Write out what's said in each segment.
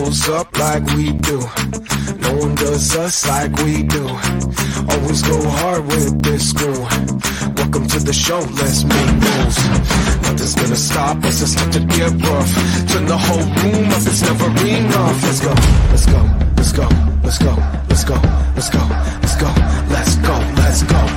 pulls up like we do. No one does us like we do. Always go hard with this crew. Welcome to the show, let's make moves. Nothing's gonna stop us, it's time to get rough. Turn the whole room up, it's never enough. Let's go, let's go, let's go, let's go, let's go, let's go, let's go, let's go, let's go,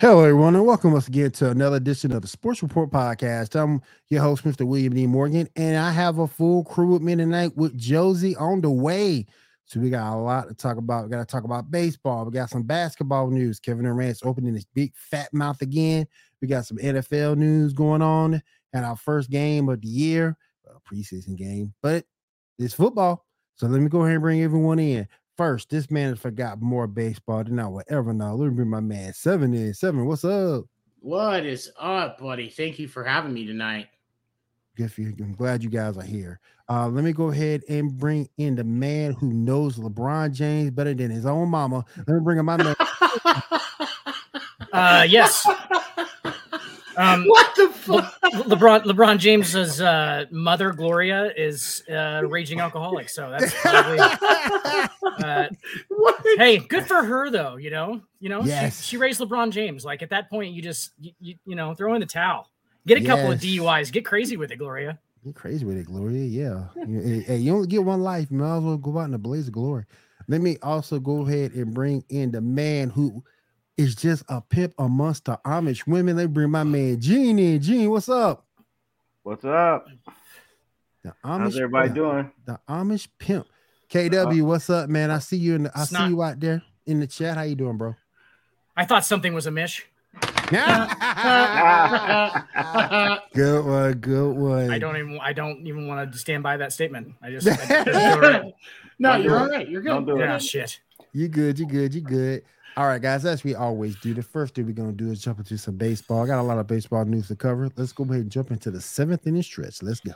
Hello, everyone, and welcome once again to another edition of the Sports Report Podcast. I'm your host, Mr. William D. Morgan, and I have a full crew with me tonight with Josie on the way. So we got a lot to talk about. We got to talk about baseball. We got some basketball news. Kevin Durant's opening his big fat mouth again. We got some NFL news going on, and our first game of the year, a preseason game, but it's football. So let me go ahead and bring everyone in. First, this man has forgot more baseball than I will ever know. Let me bring my man seven in. Seven, what's up? What is up, buddy? Thank you for having me tonight. Good for you. I'm glad you guys are here. Uh, let me go ahead and bring in the man who knows LeBron James better than his own mama. Let me bring in my man. Uh, yes. Um, what the fuck? Le- LeBron LeBron James's uh, mother Gloria is uh, raging alcoholic, so that's probably. Uh, What? hey, good for her though. You know, you know, Yes. she, she raised LeBron James. Like at that point, you just you, you, you know throw in the towel, get a couple of Yes. DUIs, get crazy with it, Gloria. You're crazy with it, Gloria. Yeah. Hey, hey, you only get one life. You might as well go out in a blaze of glory. Let me also go ahead and bring in the man who is just a pimp amongst the Amish women. They bring my man Gene in. Gene, what's up? What's up? The Amish, How's everybody the- doing? The Amish pimp. KW, what's up, man? I see you in the, I It's see not- you out there in the chat. How you doing, bro? I thought something was amiss. good one, good one. I don't even I don't even want to stand by that statement. I just, I just right. no, Don't you're do all it. right. You're Don't good. do it. yeah, shit. You good, you good, you good. All right, guys, as we always do, the first thing we're gonna do is jump into some baseball. I got a lot of baseball news to cover. Let's go ahead and jump into the seventh inning stretch. Let's go.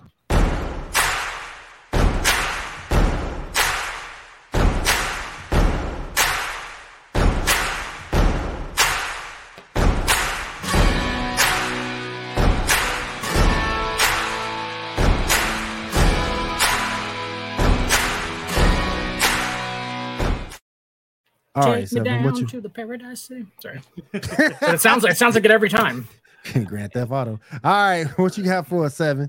All right, Take me Seven, what down you to the paradise city. Sorry, it sounds like it sounds like it every time. Grand Theft Auto. All right, what you got for us, Seven?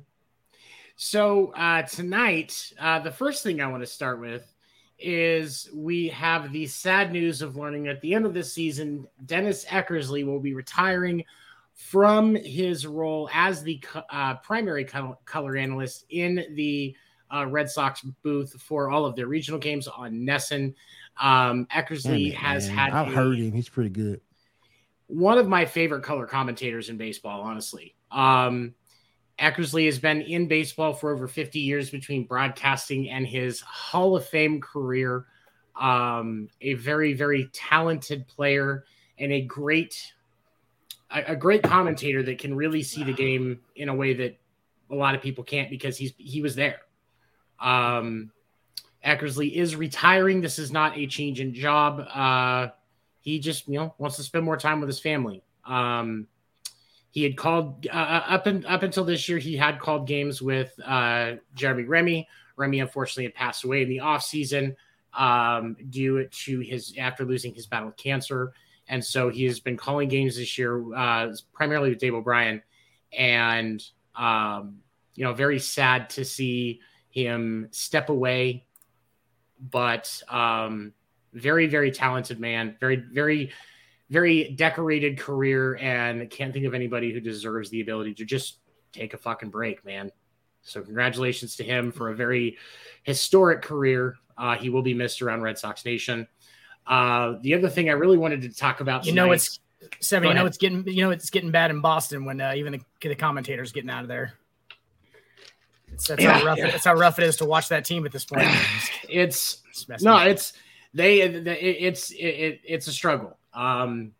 So uh, tonight, uh, the first thing I want to start with is we have the sad news of learning at the end of this season, Dennis Eckersley will be retiring from his role as the uh, primary color analyst in the uh, Red Sox booth for all of their regional games on NESN. Um, Eckersley it, has man. had I've a- heard him. He's pretty good. one of my favorite color commentators in baseball, honestly. Um, Eckersley has been in baseball for over 50 years between broadcasting and his Hall of Fame career. Um, a very, very talented player and a great, a, a great commentator that can really see the game in a way that a lot of people can't because he's he was there. Um, Eckersley is retiring. This is not a change in job. Uh, he just you know wants to spend more time with his family. Um, he had called uh, up and up until this year. He had called games with uh, Jeremy Remy. Remy unfortunately had passed away in the off season um, due to his after losing his battle with cancer, and so he has been calling games this year uh, primarily with Dave O'Brien, and um, you know very sad to see him step away, but um, very very talented man, very very very decorated career and can't think of anybody who deserves the ability to just take a fucking break, man. So congratulations to him for a very historic career. Uh, he will be missed around Red Sox Nation. Uh, the other thing I really wanted to talk about, You know it's seven. Go You know ahead. it's getting you know it's getting bad in Boston when uh, even the, the commentators getting out of there. It's, that's Yeah, how rough yeah. it, that's how rough it is to watch that team at this point. it's It's no, up. it's they. they- It's it, it, it's a struggle. Um,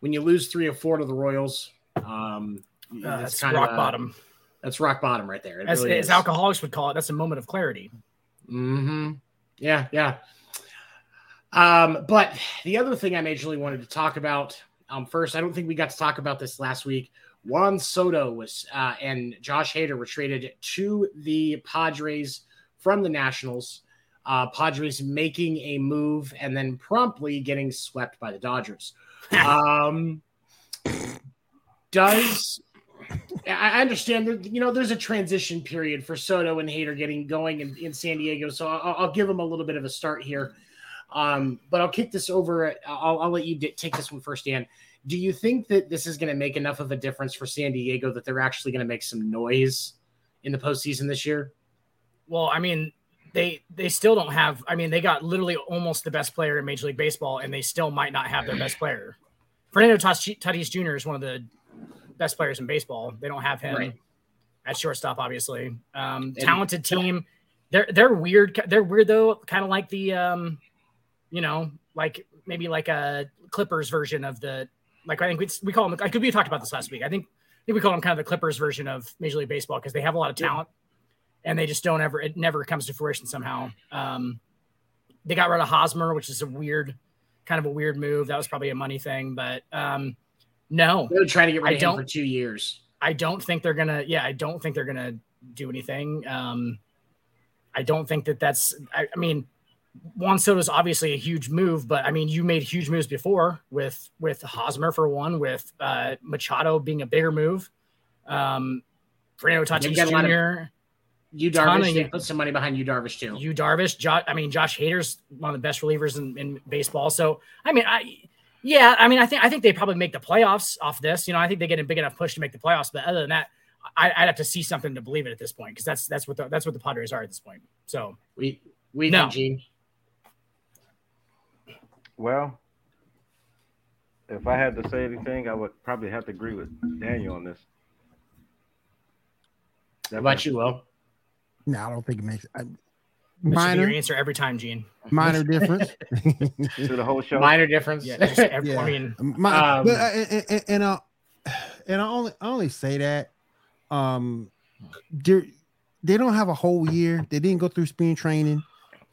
when you lose three or four to the Royals, um, Uh, that's kind rock a- bottom. That's rock bottom right there. It As, really as alcoholics would call it, that's a moment of clarity. hmm Yeah, yeah. Um, but the other thing I majorly wanted to talk about um, first, I don't think we got to talk about this last week. Juan Soto was uh, and Josh Hader were traded to the Padres from the Nationals. Uh, Padres making a move and then promptly getting swept by the Dodgers. um, does I understand that you know there's a transition period for Soto and Hader getting going in, in San Diego, so I'll, I'll give them a little bit of a start here. Um, but I'll kick this over. I'll, I'll let you d- take this one first, Dan. Do you think that this is going to make enough of a difference for San Diego that they're actually going to make some noise in the postseason this year? Well, I mean, they they still don't have. I mean, they got literally almost the best player in Major League Baseball, and they still might not have their best player. Fernando Tatis Jr. is one of the best players in baseball. They don't have him right. at shortstop, obviously. Um, talented team. They're they're weird. They're weird though, kind of like the um, you know, like maybe like a Clippers version of the like I think we, we call them. I could we talked about this last week. I think I think we call them kind of the Clippers version of Major League Baseball because they have a lot of talent yeah. and they just don't ever. It never comes to fruition somehow. Um, they got rid of Hosmer, which is a weird, kind of a weird move. That was probably a money thing, but um, no, they're trying to get rid of him for two years. I don't think they're gonna. Yeah, I don't think they're gonna do anything. Um, I don't think that that's. I, I mean, Juan Soto is obviously a huge move, but I mean, you made huge moves before with with Hosmer for one, with uh, Machado being a bigger move. Um, Fernando Tatis Jr. Yu Darvish, they put some money behind Yu Darvish too. Yu Darvish, I mean, Josh Hader's one of the best relievers in, in baseball. So, I mean, I yeah, I mean, I think I think they probably make the playoffs off this. You know, I think they get a big enough push to make the playoffs. But other than that, I, would have to see something to believe it at this point because that's that's what the, that's what the Padres are at this point. So we we no. Gene. Well, if I had to say anything, I would probably have to agree with Daniel on this. How about you, Will? No, I don't think it makes. I, minor your answer every time, Gene. Minor difference to the whole show. Minor difference. Yeah, every, yeah. I mean, My, um, but, uh, and, and, and, uh, and I only I only say that um, they don't have a whole year. They didn't go through spring training.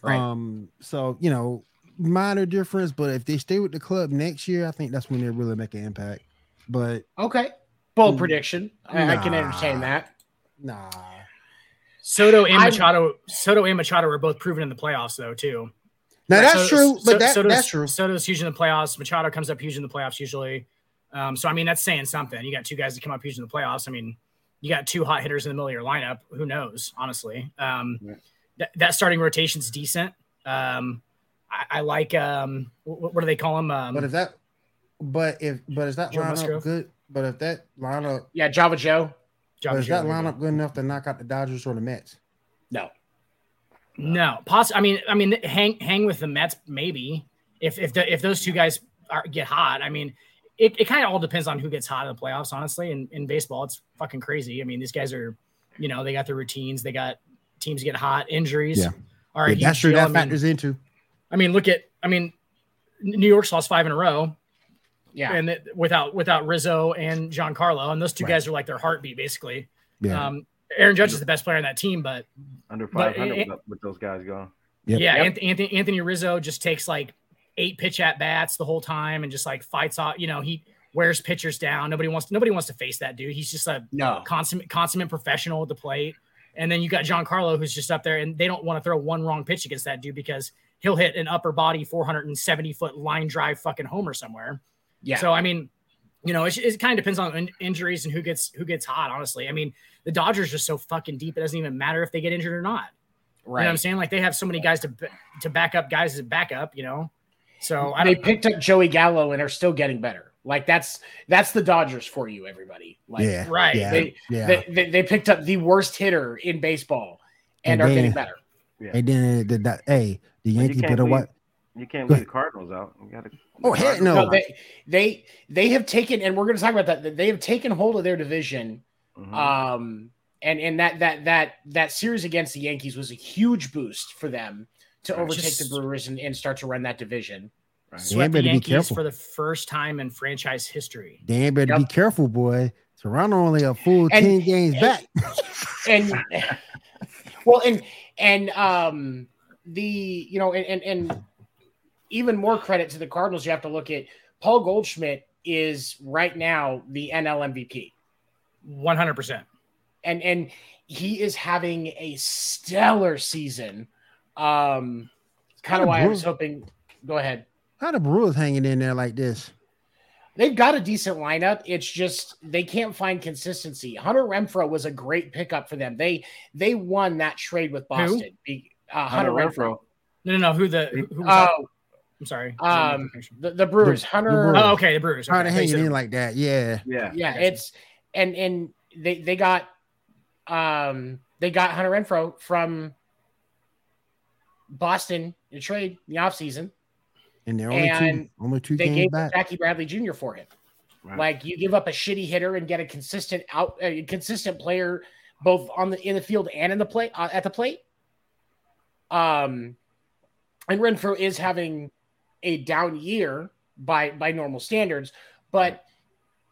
Right. Um, so you know, minor difference. But if they stay with the club next year, I think that's when they really make an impact. But okay, bold mm, prediction. I, nah, I can entertain that. Nah. Soto and Machado, Soto and Machado were both proven in the playoffs, though, too. Now right, that's true, but that, Soto's, that's true. Soto's huge in the playoffs. Machado comes up huge in the playoffs usually. Um, so I mean, that's saying something. You got two guys that come up huge in the playoffs. I mean, you got two hot hitters in the middle of your lineup. Who knows? Honestly, um, yeah. th- that starting rotation's decent. Um, I, I, like. Um, what, what, do they call them? Um, but if that? But if but is that Joe lineup Musgrove? good? But if that lineup, yeah, Java Joe. But is that lineup good enough to knock out the Dodgers or the Mets? No. No, poss- I mean, I mean, hang hang with the Mets maybe if if the, if those two guys are, get hot. I mean, it, it kind of all depends on who gets hot in the playoffs. Honestly, in, in baseball, it's fucking crazy. I mean, these guys are, you know, they got their routines. They got teams get hot, injuries. Yeah, all right, yeah, that's true. That I mean, factors into. I mean, look at. I mean, New York's lost five in a row. Yeah, and it, without without Rizzo and Giancarlo, and those two right. guys are like their heartbeat basically. Yeah. Um, Aaron Judge is the best player in that team, but under 500 but, with those guys going. Yep. Yeah, yep. Anthony, Anthony Rizzo just takes like eight pitch at bats the whole time and just like fights off. You know, he wears pitchers down. Nobody wants nobody wants to face that dude. He's just a no consummate consummate professional at the plate. And then you got Giancarlo who's just up there, and they don't want to throw one wrong pitch against that dude because he'll hit an upper body 470 foot line drive fucking homer somewhere. Yeah. So I mean, you know, it, it kind of depends on in- injuries and who gets who gets hot. Honestly, I mean, the Dodgers are so fucking deep; it doesn't even matter if they get injured or not. Right. You know what I'm saying? Like they have so many guys to to back up guys as backup. You know, so I they picked up Joey Gallo and are still getting better. Like that's that's the Dodgers for you, everybody. Like, yeah, right. Yeah, they, yeah. They, they, they, picked up the worst hitter in baseball and, and are then, getting better. Yeah. And then the, the hey, the Yankees better what? You can't leave the Cardinals out. You got to. Oh heck no! no! they, they they have taken, and we're going to talk about that. They have taken hold of their division. Mm-hmm. Um, and and that that that that series against the Yankees was a huge boost for them to overtake Just, the Brewers and, and start to run that division. Right. Swept the Yankees for the first time in franchise history. Dan better yep. be careful, boy. Toronto only a full and, 10 games and, back. and well, and and um the you know and and, and even more credit to the Cardinals. You have to look at Paul Goldschmidt is right now the NL MVP. One hundred percent. And and he is having a stellar season. Um, kind of why I was hoping. Go ahead. How the Brewers hanging in there like this? They've got a decent lineup. It's just they can't find consistency. Hunter Renfroe was a great pickup for them. They they won that trade with Boston. Be, uh, Hunter, Hunter Renfroe. Renfroe. No, no, no. Who the? Who, who oh, I'm sorry. Um, the, the Brewers. The- Hunter. the Brewers. Oh, okay, the Brewers. Trying Okay. to hang it in like that. Yeah. Yeah. yeah, it's and and they they got um they got Hunter Renfroe from Boston in a trade in the offseason. And they're only And two, only two They gave back. Jackie Bradley Jr. for him. Right. Like you give up a shitty hitter and get a consistent out, a consistent player both on the in the field and in the play uh, at the plate. Um, and Renfroe is having a down year by by normal standards, but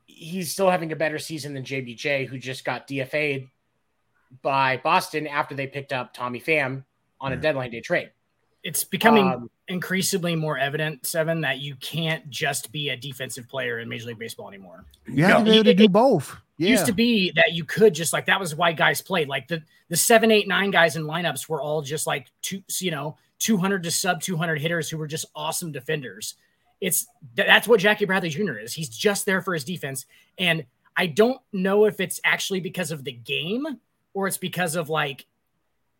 he's still having a better season than JBJ, who just got DFA'd by Boston after they picked up Tommy Pham on a deadline day trade. It's becoming Um, increasingly more evident, Seven, that you can't just be a defensive player in Major League Baseball anymore. You have to No, be able to do both. Yeah. used to be that you could just like that was why guys played. Like the the seven eight nine guys in lineups were all just like two you know 200 to sub 200 hitters who were just awesome defenders. It's that's what jackie bradley jr is. He's just there for his defense. And i don't know if it's actually because of the game or it's because of like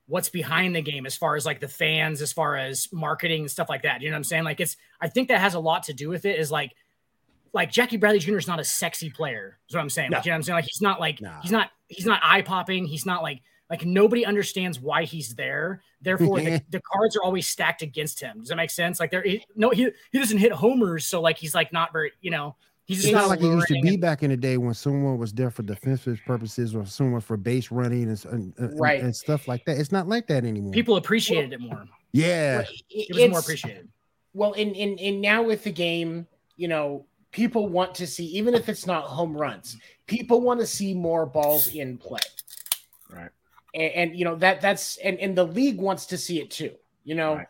what's behind the game as far as like the fans as far as marketing and stuff like that. You know what i'm saying? Like it's i think that has a lot to do with it is like like Jackie Bradley Jr. is not a sexy player. Is what I'm saying. Like, you know what I'm saying? Like he's not like Nah. he's not he's not eye popping. He's not like like nobody understands why he's there. Therefore, the, the cards are always stacked against him. Does that make sense? Like there, he, no, he he doesn't hit homers, so like he's like not very, you know, he's just It's not not like it used to be and- back in the day when someone was there for defensive purposes or someone for base running and, and, and- Right. and stuff like that. It's not like that anymore. People appreciated it more. yeah. It- It was more appreciated. Well, and in in now with the game, you know, people want to see even if it's not home runs, people want to see more balls in play. Right. And, and you know that that's and and the league wants to see it too. You know, Right.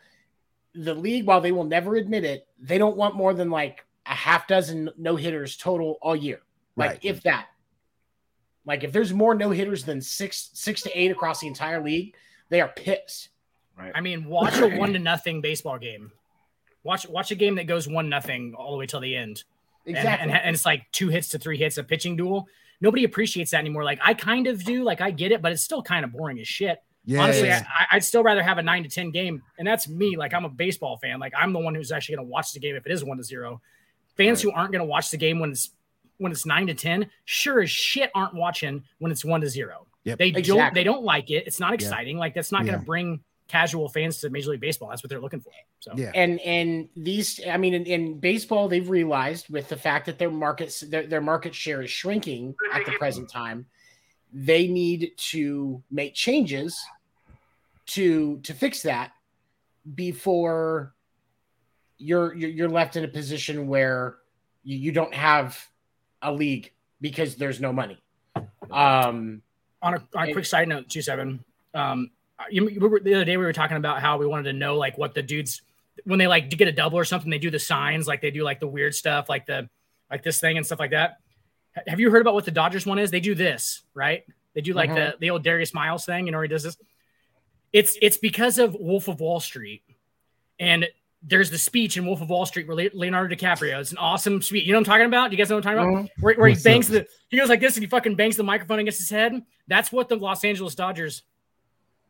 the league while they will never admit it, they don't want more than like a half dozen no hitters total all year. Like Right. if that. Like if there's more no hitters than six six to eight across the entire league, they are pissed. Right. I mean, watch a one to nothing baseball game. Watch watch a game that goes one nothing all the way till the end. And- Exactly. And, and, it's like two hits to three hits, a pitching duel. Nobody appreciates that anymore. Like I kind of do, like I get it, but it's still kind of boring as shit. Yeah. Honestly, I, I'd still rather have a nine to ten game, and that's me. Like I'm a baseball fan. Like I'm the one who's actually going to watch the game if it is one to zero. Fans who aren't going to watch the game when it's when it's nine to ten, sure as shit aren't watching when it's one to zero. Yep. They don't. They don't like it. It's not exciting. Like that's not going to bring casual fans to Major League Baseball. That's what they're looking for. So yeah. and and these i mean in, in baseball they've realized with the fact that their markets their, their market share is shrinking at the present time they need to make changes to to fix that before you're you're, you're left in a position where you, you don't have a league because there's no money um on a, on a And- quick side note, two seven. Um, you, we were, the other day we were talking about how we wanted to know like what the dudes when they like to get a double or something, they do the signs like they do like the weird stuff like the like this thing and stuff like that. Ha- Have you heard about what the Dodgers one is? They do this right. They do like mm-hmm. the the old Darius Miles thing. You know, where he does this. It's it's because of Wolf of Wall Street, and there's the speech in Wolf of Wall Street where Leonardo DiCaprio. It's an awesome speech. You know what I'm talking about? Do you guys know what I'm talking about? Mm-hmm. Where, where he bangs the he goes like this and he fucking bangs the microphone against his head. That's what the Los Angeles Dodgers.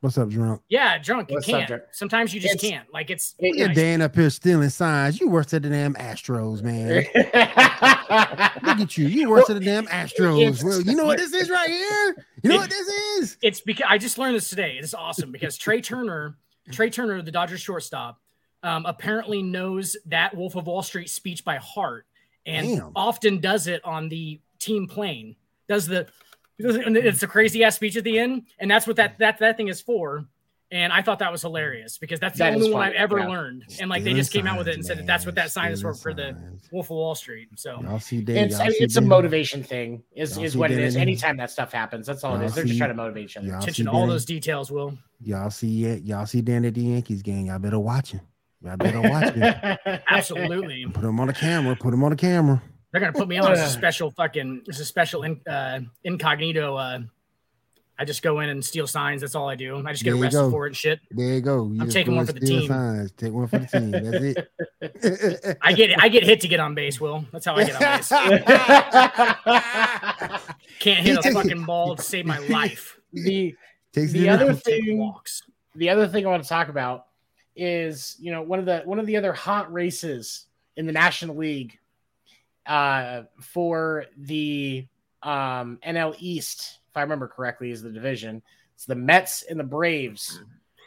What's up, drunk? Yeah, drunk. You What's can't. up. Sometimes you just It's- can't. Like it's. it- You're Dan up here stealing signs. You worse than the damn Astros, man. Look at you. You worse than the damn Astros. Well, you know what this is right here? You know what this is? It's because I just learned this today. It's awesome because Trea Turner, Trea Turner, the Dodgers shortstop, um, apparently knows that Wolf of Wall Street speech by heart and Damn. often does it on the team plane. Does the and it's a crazy ass speech at the end, and that's what that that that thing is for. And I thought that was hilarious because that's the That only one I've ever yeah. learned. And like they just came out with it and signs, said that that's what that sign is for for the. Wolf of Wall Street. So Y'all see Dan. it's y'all see it's a motivation thing is, Y'all is what it is anytime that stuff happens that's all it Y'all is they're just trying to motivate each other Y'all attention to all those details, Will. Y'all see it. Y'all see Dan at the Yankees game. Y'all better watch him. Y'all better watch it. Absolutely. Put him on the camera. Put him on the camera. They're gonna put me on as a special fucking as a special in, uh, incognito. Uh, I just go in and steal signs. That's all I do. I just get There arrested go. for it and shit. There you go. You I'm taking go one for the team. Signs. Take one for the team. That's it. I get I get hit to get on base. Will that's how I get on base. Can't hit a fucking ball to save my life. the Takes The it other thing- walks. the other thing I want to talk about is you know one of the one of the other hot races in the National League uh, for the um, NL East, if I remember correctly, is the division. It's the Mets and the Braves.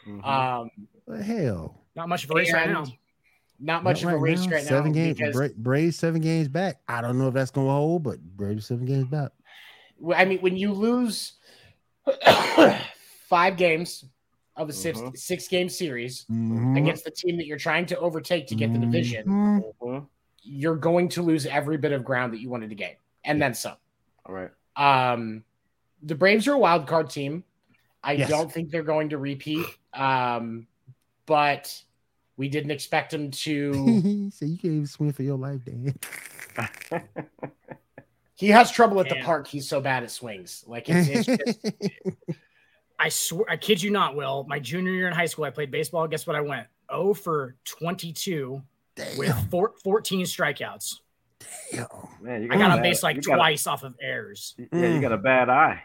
Mhm. Um, What the hell? Not much of a race right now. Not much Not of a race now. right now. Seven games. Bra- Braves seven games back. I don't know if that's gonna hold, but Braves seven games back. I mean, when you lose five games of a 6 Mhm. six game series Mhm. against the team that you're trying to overtake to get the division, Mhm. Mhm. You're going to lose every bit of ground that you wanted to gain, and then some. All right. Um, the Braves are a wild card team. I Yes. don't think they're going to repeat. Um, but we didn't expect them to. so you can't even swing for your life, Dan. he has trouble at the park. He's so bad at swings. Like it's, it's just, I swear, I kid you not, Will. My junior year in high school, I played baseball. Guess what? I went 0 for 22 with Damn. four, 14 strikeouts. Damn. Man, you I got a on bad- base like you got a- twice off of errors. yeah, you got a mm. bad eye.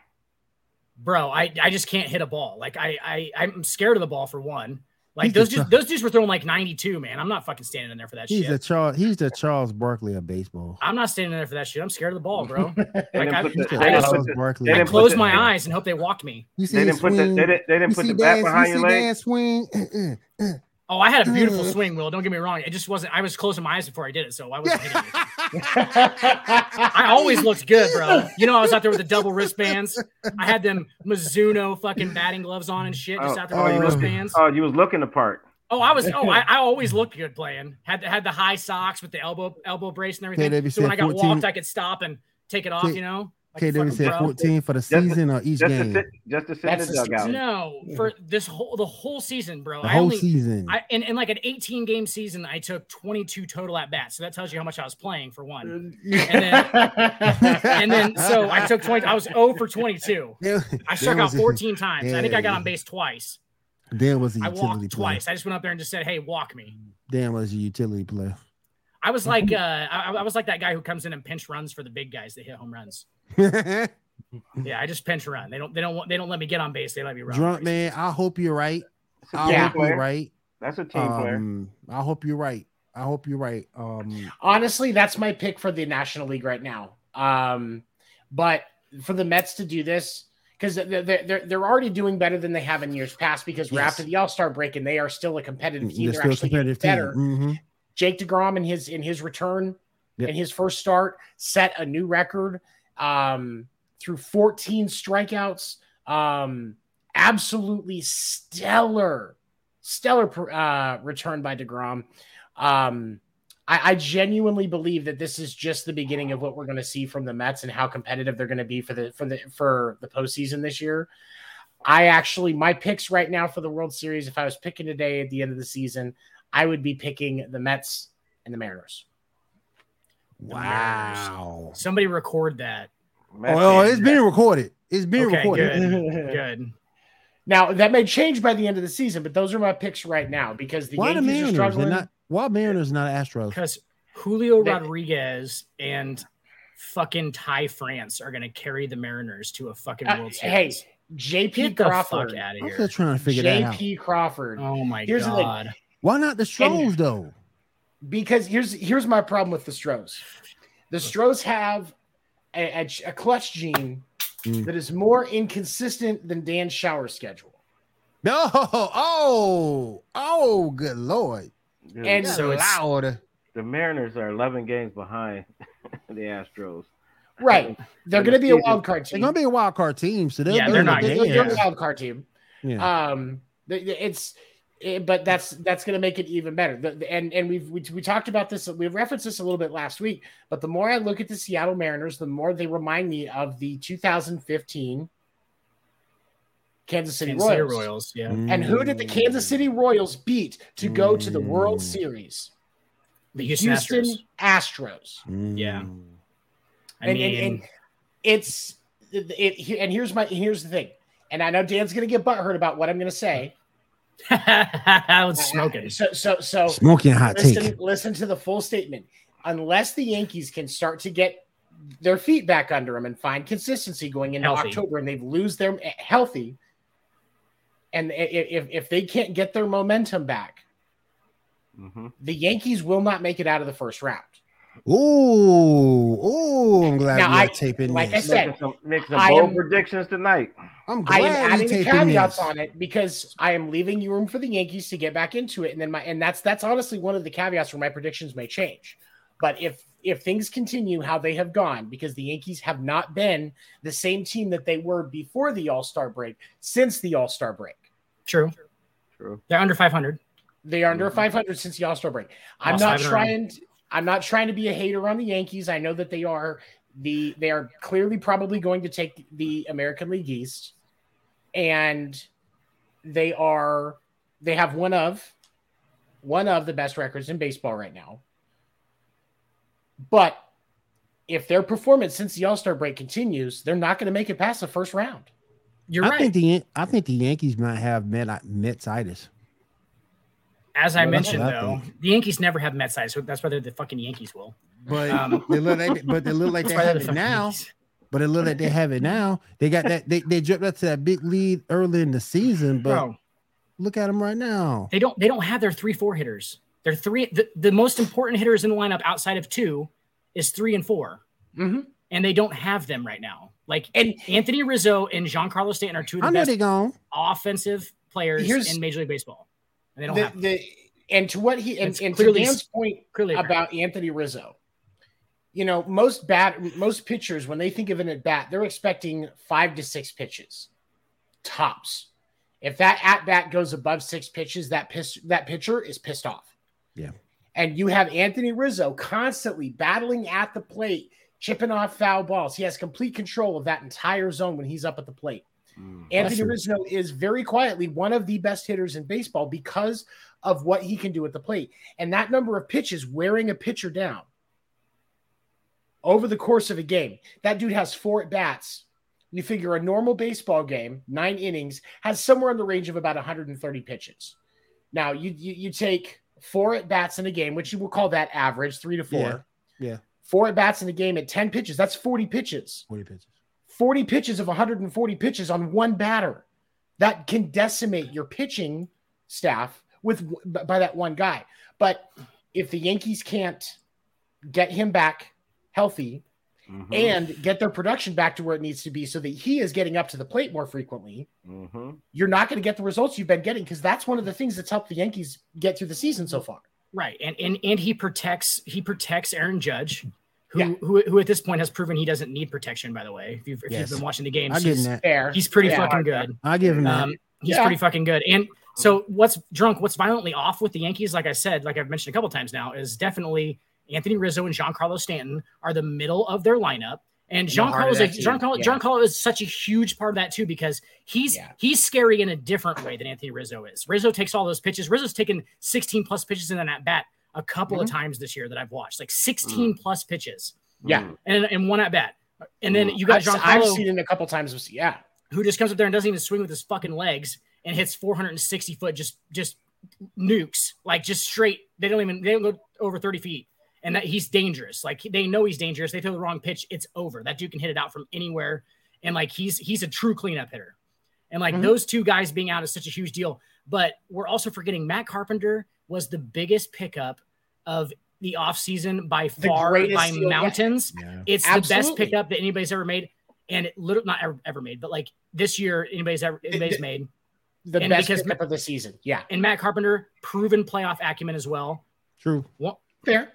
Bro, I, I just can't hit a ball. Like I, I I'm scared of the ball for one. Like He's those the dudes, those dudes were throwing like 92, man. I'm not fucking standing in there for that He's shit. the Charles. He's the Charles Barkley of baseball. I'm not standing there for that shit. I'm scared of the ball, bro. Like, I- put the- He's the they didn't I- put Charles Barkley. I didn't the- my eyes and hope they walk me. You see They didn't put the they didn't, they didn't put see the bat Dan's- behind you your see leg. Dan's swing? Mm, mm, Oh, I had a beautiful Mm. swing, Will. Don't get me wrong. It just wasn't. I was closing my eyes before I did it, so I wasn't hitting it. I always looked good, bro. You know, I was out there with the double wristbands. I had them Mizuno fucking batting gloves on and shit, just Oh, out there oh, with the you- wristbands. Oh, you was looking the part. Oh, I was. Oh, I, I always looked good playing. Had the, had the high socks with the elbow elbow brace and everything. So when I got 14 walked, I could stop and take it off. You know, like a KW fucking said pro. 14 for the Just to- season or each Just game. to sit, just to sit That's in the the dugout. No, for this whole the whole season, bro. The I whole only season. I in, in like an 18 game season, I took 22 total at bats. So that tells you how much I was playing for one. And then so I took 20. I was 0 for 22. Yeah, I struck out 14 times. I think I got on base twice. Dan was a I utility walked player. twice. I just went up there and just said, "Hey, walk me." Dan was a utility player. I was like, uh, I, I was like that guy who comes in and pinch runs for the big guys that hit home runs. Yeah, I just pinch run. They don't, they don't, want, they don't let me get on base. They let me run. Drunk man, I hope you're right. It's a I team Yeah. hope you're right. That's a team player. Um, I hope you're right. I hope you're right. Um, Honestly, that's my pick for the National League right now. Um, but for the Mets to do this, because they're, they're they're already doing better than they have in years past. Because we're after the All Star break, and they are still a competitive team. they're They're, still actually getting competitive team. better. Mhm. Jake Degrom in his in his return Yep. in his first start set a new record um, through 14 strikeouts. Um, absolutely stellar, stellar uh, return by Degrom. Um, I, I genuinely believe that this is just the beginning of what we're going to see from the Mets and how competitive they're going to be for the for the for the postseason this year. I actually my picks right now for the World Series, if I was picking today at the end of the season, I would be picking the Mets and the Mariners. Wow. Somebody record that. Matt Oh, Damon. it's being recorded. It's being Okay, recorded. good. Good. Now that may change by the end of the season, but those are my picks right now because the Why Yankees are Mariners? They're struggling. not. Why Mariners not Astros? Because Julio They- Rodriguez and fucking Ty France are going to carry the Mariners to a fucking Uh, World Series. hey, JP Get the Crawford. fuck out of I'm still trying to figure that out. JP Crawford. Oh my Here's the thing. god. Why not the Stros though? Because here's here's my problem with the Stros. The Stros have a, a, a clutch gene Mm. that is more inconsistent than Dan's shower schedule. No. Oh. Oh. Good lord. Dude, And So So it's- loud. the Mariners are 11 games behind the Astros. Right. They're going to be a wild card team. They're gonna be a wild card team, so they'll Yeah, they're in the not They're, game. they're a wild card team. Yeah. Um, th- th- it's it, but that's that's going to make it even better. The, the- and and we've we, we talked about this. We referenced this a little bit last week. But the more I look at the Seattle Mariners, the more they remind me of the 2015 Kansas City Kansas City Royals. Royals. Yeah. And who did the Kansas City Royals beat to go to the World Mm. Series? The Houston, Houston Astros. Astros. Yeah. Mm. I and, mean, and, and it's it, it and here's my here's the thing. And I know Dan's gonna get butthurt about what I'm gonna say. I was smoking. So so so Smoking hot take. listen, listen to the full statement. Unless the Yankees can start to get their feet back under them and find consistency going into Healthy. October, and they lose their healthy, and i- i- if if they can't get their momentum back, hmm the Yankees will not make it out of the first round. Ooh, ooh, I'm glad Now, we are I- taping like I this. said, Making some, making some I bold am- predictions tonight. I'm I glad am we adding the taping caveats this. on it because I am leaving you room for the Yankees to get back into it, and then my and that's that's honestly one of the caveats where my predictions may change. But if if things continue how they have gone, because the Yankees have not been the same team that they were before the All Star break since the All Star break, True. True. They're under 500. they are under Mhm. 500 since the All Star break. I'm Lost not five in a row. trying. I'm not trying to be a hater on the Yankees. I know that they are the they are clearly probably going to take the American League East, and they are they have one of one of the best records in baseball right now. But if their performance since the All Star break continues, they're not going to make it past the first round. You're I right. think the I think the Yankees might have met Metsitis. As I Well, that's mentioned, what I though, the Yankees never have Met size, so that's why they're the fucking Yankees will. But Um, they look like but they look like they have the it fucking now. Yankees. But it look like they have it now. They got that they, they jumped up to that big lead early in the season, but Bro, look at them right now. they don't they don't have their three four hitters. They're three the, the most important hitters in the lineup outside of two is three and 4 Mhm. and they don't have them right now. Like And Anthony Rizzo and Giancarlo Stanton are two of the best offensive players Here's- in Major League Baseball. And they don't the, have them. the and to what he and, It's and to clearly- Dan's point clearly a about Anthony Rizzo. You know, most bat most pitchers when they think of an at bat, they're expecting five to six pitches, tops. If that at bat goes above six pitches, that piss, that pitcher is pissed off. Yeah. And you have Anthony Rizzo constantly battling at the plate, chipping off foul balls. He has complete control of that entire zone when he's up at the plate. Mm. Anthony. Rizzo is very quietly one of the best hitters in baseball because of what he can do at the plate. And that number of pitches wearing a pitcher down over the course of a game, that dude has four at bats. You figure a normal baseball game, nine innings, has somewhere in the range of about 130 pitches. Now, you, you, you take four at bats in a game, which you will call that average, three to four. Yeah, yeah. Four at bats in a game at 10 pitches, that's 40 pitches. 40 pitches. 40 pitches of 140 pitches on one batter that can decimate your pitching staff with by that one guy but if the yankees can't get him back healthy Mhm. and get their production back to where it needs to be so that he is getting up to the plate more frequently Mhm. you're not going to get the results you've been getting because that's one of the things that's helped the yankees get through the season so far Right. And and and he protects he protects Aaron Judge, who Yeah. who, who at this point has proven he doesn't need protection, by the way. If you've if Yes. you've been watching the games, I give him he's, that. fair he's pretty Yeah. fucking good. I give him that. Um, he's Yeah. pretty fucking good. And so what's drunk, what's violently off with the Yankees, like I said, like I've mentioned a couple times now, is definitely Anthony Rizzo and Giancarlo Stanton are the middle of their lineup. And the heart Giancarlo is a. Giancarlo, Yeah. Giancarlo is such a huge part of that too because he's Yeah. he's scary in a different way than Anthony Rizzo is. Rizzo takes all those pitches. Rizzo's taken 16 plus pitches in that bat a couple of times this year that I've watched, like 16 plus pitches Yeah. Mm. and and one at bat. And then you got I've, I've seen it a couple times yeah who just comes up there and doesn't even swing with his fucking legs and hits 460 foot just just nukes like just straight. They don't even they don't go over 30 feet, and that he's dangerous. Like they know he's dangerous. They throw the wrong pitch, it's over. That dude can hit it out from anywhere, and like he's he's a true cleanup hitter. And like Mhm. those two guys being out is such a huge deal. But we're also forgetting Matt Carpenter was the biggest pickup of the offseason by The far by deal mountains. yeah. It's the best pickup that anybody's ever made, and it literally not ever, ever made, but like this year anybody's ever anybody's the- made. the And best because- pickup of the season yeah And Matt Carpenter, proven playoff acumen as well, True. fair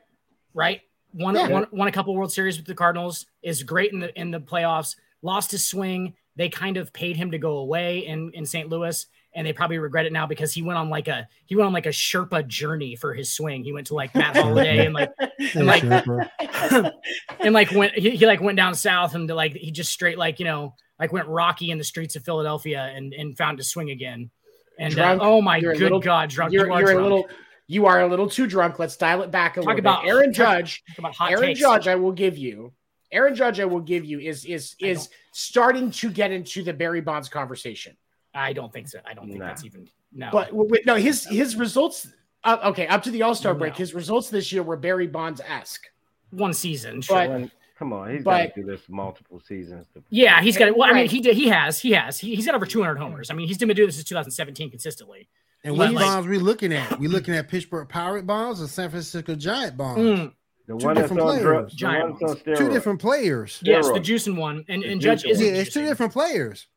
right? Won, Yeah. won, won a couple World Series with the Cardinals. Is great in the in the playoffs. Lost his swing. They kind of paid him to go away in in St. Louis, and they probably regret it now because he went on like a he went on like a Sherpa journey for his swing. He went to like Matt Holliday and like Yeah, like- and like went he, he like went down south and like he just straight like you know like went rocky in the streets of Philadelphia and and found his swing again. And uh, oh my good little- god, drunk! You're, you are you're a little. You are a little too drunk. Let's dial it back a Talk little about- bit. Aaron Judge. Talk about hot Aaron takes. Judge, I will give you. Aaron Judge, I will give you is is is starting to get into the Barry Bonds conversation. I don't think so. I don't think Nah. that's even no. But w- w- no, his his results. Uh, okay, up to the All Star break, No. his results this year were Barry Bonds esque. one season, sure. But- come on, he's got to do this multiple seasons. To, yeah, he's got it. Well, I mean, he did. He has. He has. He, he's got over 200 homers. I mean, he's been doing this since 2017 consistently. And But what like- bonds we looking at? We looking at Pittsburgh Pirate bonds or San Francisco Giant bonds? Mm, the Two one that's different on drugs, players. the Giant one that's on. Two different players. yes, the Steroids. juicing one, and, and Judge isn't. Yeah, it's two different players.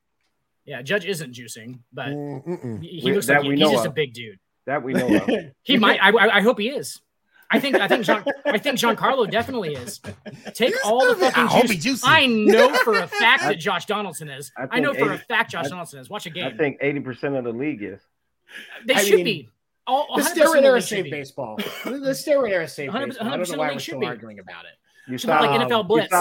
Yeah, Judge isn't juicing, but Mm, mm-mm. he, he We- looks like we he- he's know just a big dude. That we know of. He might. I, I, I hope he is. I think. I think. John, I think Giancarlo definitely is. Take all the fucking I juice. juicy. I know for a fact that Josh Donaldson is. I I, know think for a fact Josh I- Donaldson is. Watch a I game. I think eighty percent of the league is. they I should mean, be. All, The steroid era saved baseball. The steroid era saved 100% baseball. I don't know why we're still be. arguing about it. You Should look like NFL Blitz.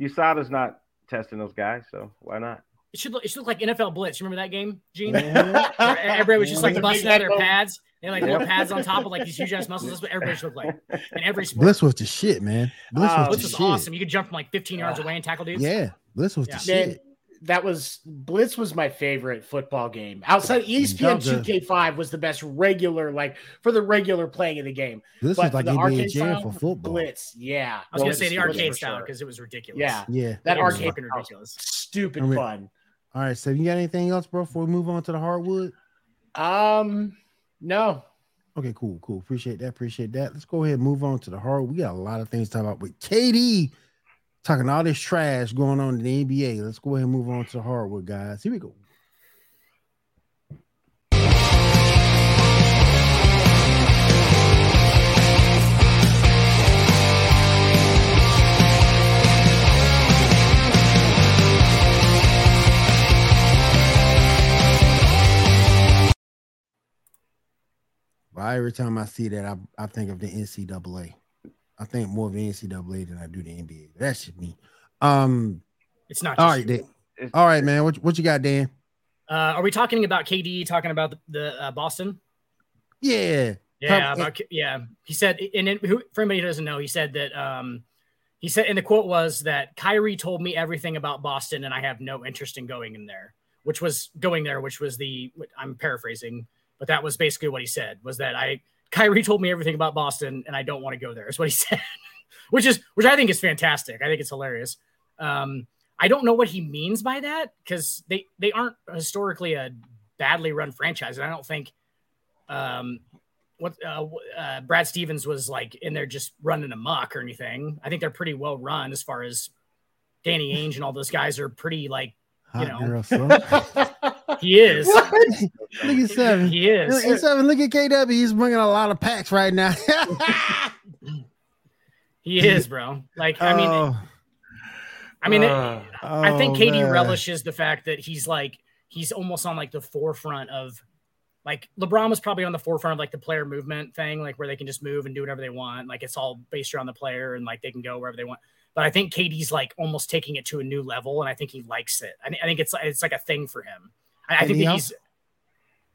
USADA's not testing those guys, so why not? It should look. It should look like NFL Blitz. You remember that game, Gene? Mhm. Everybody was just like With the big busting out their headphone. pads. They had like Yep. little pads on top of like these huge ass muscles. That's what everybody should look like in every sport. Blitz was the shit, man. Blitz Uh, was Blitz the was shit. awesome. You could jump from like 15 yards Uh, away and tackle dudes. Yeah, Blitz was Yeah. the Man, shit. that was Blitz was my favorite football game. Outside ESPN That was a- 2K5 was the best regular, like for the regular playing of the game. Blitz But was like the NBA arcade Jam style, for football. Blitz, yeah. I was gonna say the arcade for style sure. because it was ridiculous. Yeah, Yeah. that It was arcade fucking ridiculous. stupid I mean- fun. All right, so you got anything else, bro? Before we move on to the hardwood. Um, no, Okay, cool, cool. Appreciate that. Appreciate that. Let's go ahead and move on to the hard. We got a lot of things to talk about with KD talking all this trash going on in the NBA. Let's go ahead and move on to the hardwood, guys. Here we go. Well, every time I see that, I, I think of the NCAA. I think more of the NCAA than I do the NBA. That's just me. Um. It's not. All right. Dan. All right, man. What what you got, Dan? Uh, are we talking about KD? Talking about the, the uh, Boston? Yeah. Yeah, about, yeah. He said, and it, who, for anybody who doesn't know, he said that um, he said, and the quote was that Kyrie told me everything about Boston, and I have no interest in going in there. Which was going there, which was the I'm paraphrasing, but that was basically what he said was that I Kyrie told me everything about Boston, and I don't want to go there. Is what he said, which is which I think is fantastic. I think it's hilarious. Um, I don't know what he means by that because they they aren't historically a badly run franchise, and I don't think um, what uh, uh, Brad Stevens was like in there just running amok or anything. I think they're pretty well run as far as Danny Ainge and all those guys are pretty like Hot know. he is. What? Look at seven. He is. Look at seven. Look at KW. He's bringing a lot of packs right now. He is, bro. Like I mean, Oh, I mean, it- Uh, I think oh, KD relishes the fact that he's like he's almost on like the forefront of like LeBron was probably on the forefront of like the player movement thing, like where they can just move and do whatever they want. Like it's all based around the player and like they can go wherever they want. But I think KD's like almost taking it to a new level, and I think he likes it. I, I think it's it's like a thing for him. I, I think he he's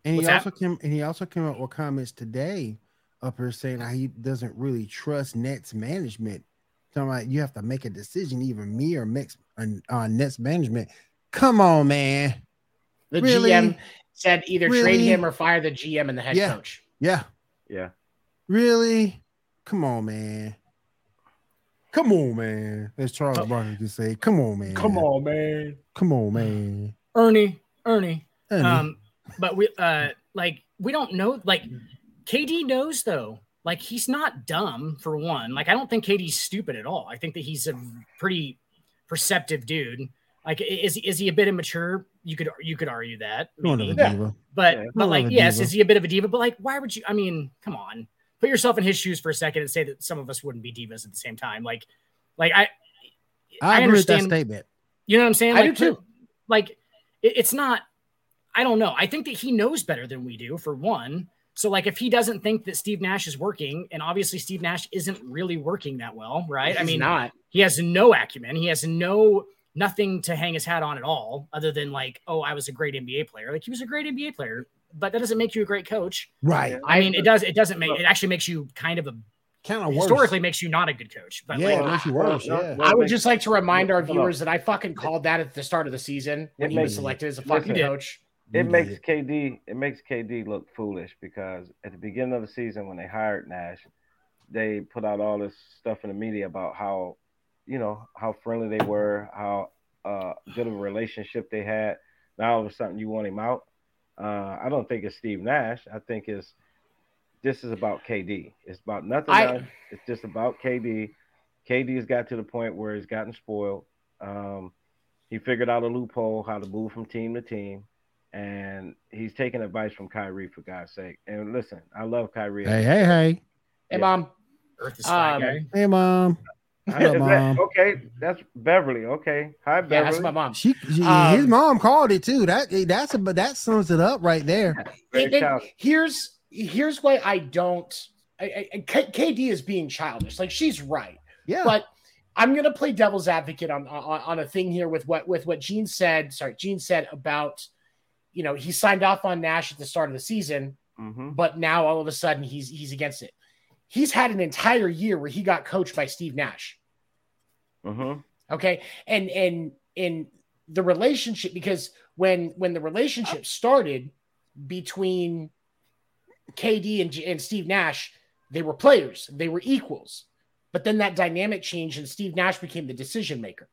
And he What's that? also came and he also came up with comments today up here saying how he doesn't really trust Nets management. Talking about you have to make a decision, either me or Mix uh, Nets management. Come on, man. the Really? GM said either trade him or fire the GM and the head Yeah. coach. Yeah, yeah. really? Come on, man. Come on, man. As Charles Oh. Barkley could say, come on, man. Come on, man. Come on, man. Ernie, Ernie. Honey. Um, but we uh like we don't know like KD knows though. Like he's not dumb for one. Like I don't think KD's stupid at all. I think that he's a pretty perceptive dude. Like is is he a bit immature? You could you could argue that. One maybe. a Yeah. diva. But Yeah. but like yes, diva. is he a bit of a diva? But like why would you I mean, come on. Put yourself in his shoes for a second and say that some of us wouldn't be divas at the same time. Like like I I, I agree with that understand- statement. you know what I'm saying? I Like, do too. Like, it- it's not. I don't know. I think that he knows better than we do. For one, so like, if he doesn't think that Steve Nash is working, and obviously Steve Nash isn't really working that well, right? I mean, not. he has no acumen. He has no nothing to hang his hat on at all, other than like, oh, I was a great NBA player. Like he was a great NBA player, but that doesn't make you a great coach. Right. I mean, it does. It doesn't make. It actually makes you kind of a Kind of worse. historically makes you not a good coach. But yeah, like, it makes you worse. Yeah. I would just like to remind our viewers that I fucking called that at the start of the season when It he was selected as a fucking listen. Coach. it makes did. KD it makes KD look foolish because at the beginning of the season when they hired Nash, they put out all this stuff in the media about how, you know, how friendly they were, how uh, good of a relationship they had. Now all of a sudden you want him out. Uh, I don't think it's Steve Nash. I think it's this is about KD. It's about nothing I- else. It's just about KD. KD has got to the point where he's gotten spoiled. Um, he figured out a loophole how to move from team to team, and he's taking advice from Kyrie for God's sake. And listen, I love Kyrie. Hey, hey, hey. Hey, Yeah. mom. Earth is flat Um, guy. Hey, mom. What up, that- mom? okay, that's Beverly. Okay, hi Yeah, Beverly. that's my mom. She, she- Um, his mom called it too. That that's a, but that sums it up right there. And- and here's here's why I don't. I, I, K- KD is being childish. Like she's right, Yeah. but I'm gonna play devil's advocate on, on on a thing here with what with what Gene said. Sorry, Gene said about you know he signed off on Nash at the start of the season, Mhm. but now all of a sudden he's he's against it. He's had an entire year where he got coached by Steve Nash. Mhm. okay and and in the relationship because when when the relationship started between KD and, and Steve Nash they were players they were equals but then that dynamic changed and Steve Nash became the decision maker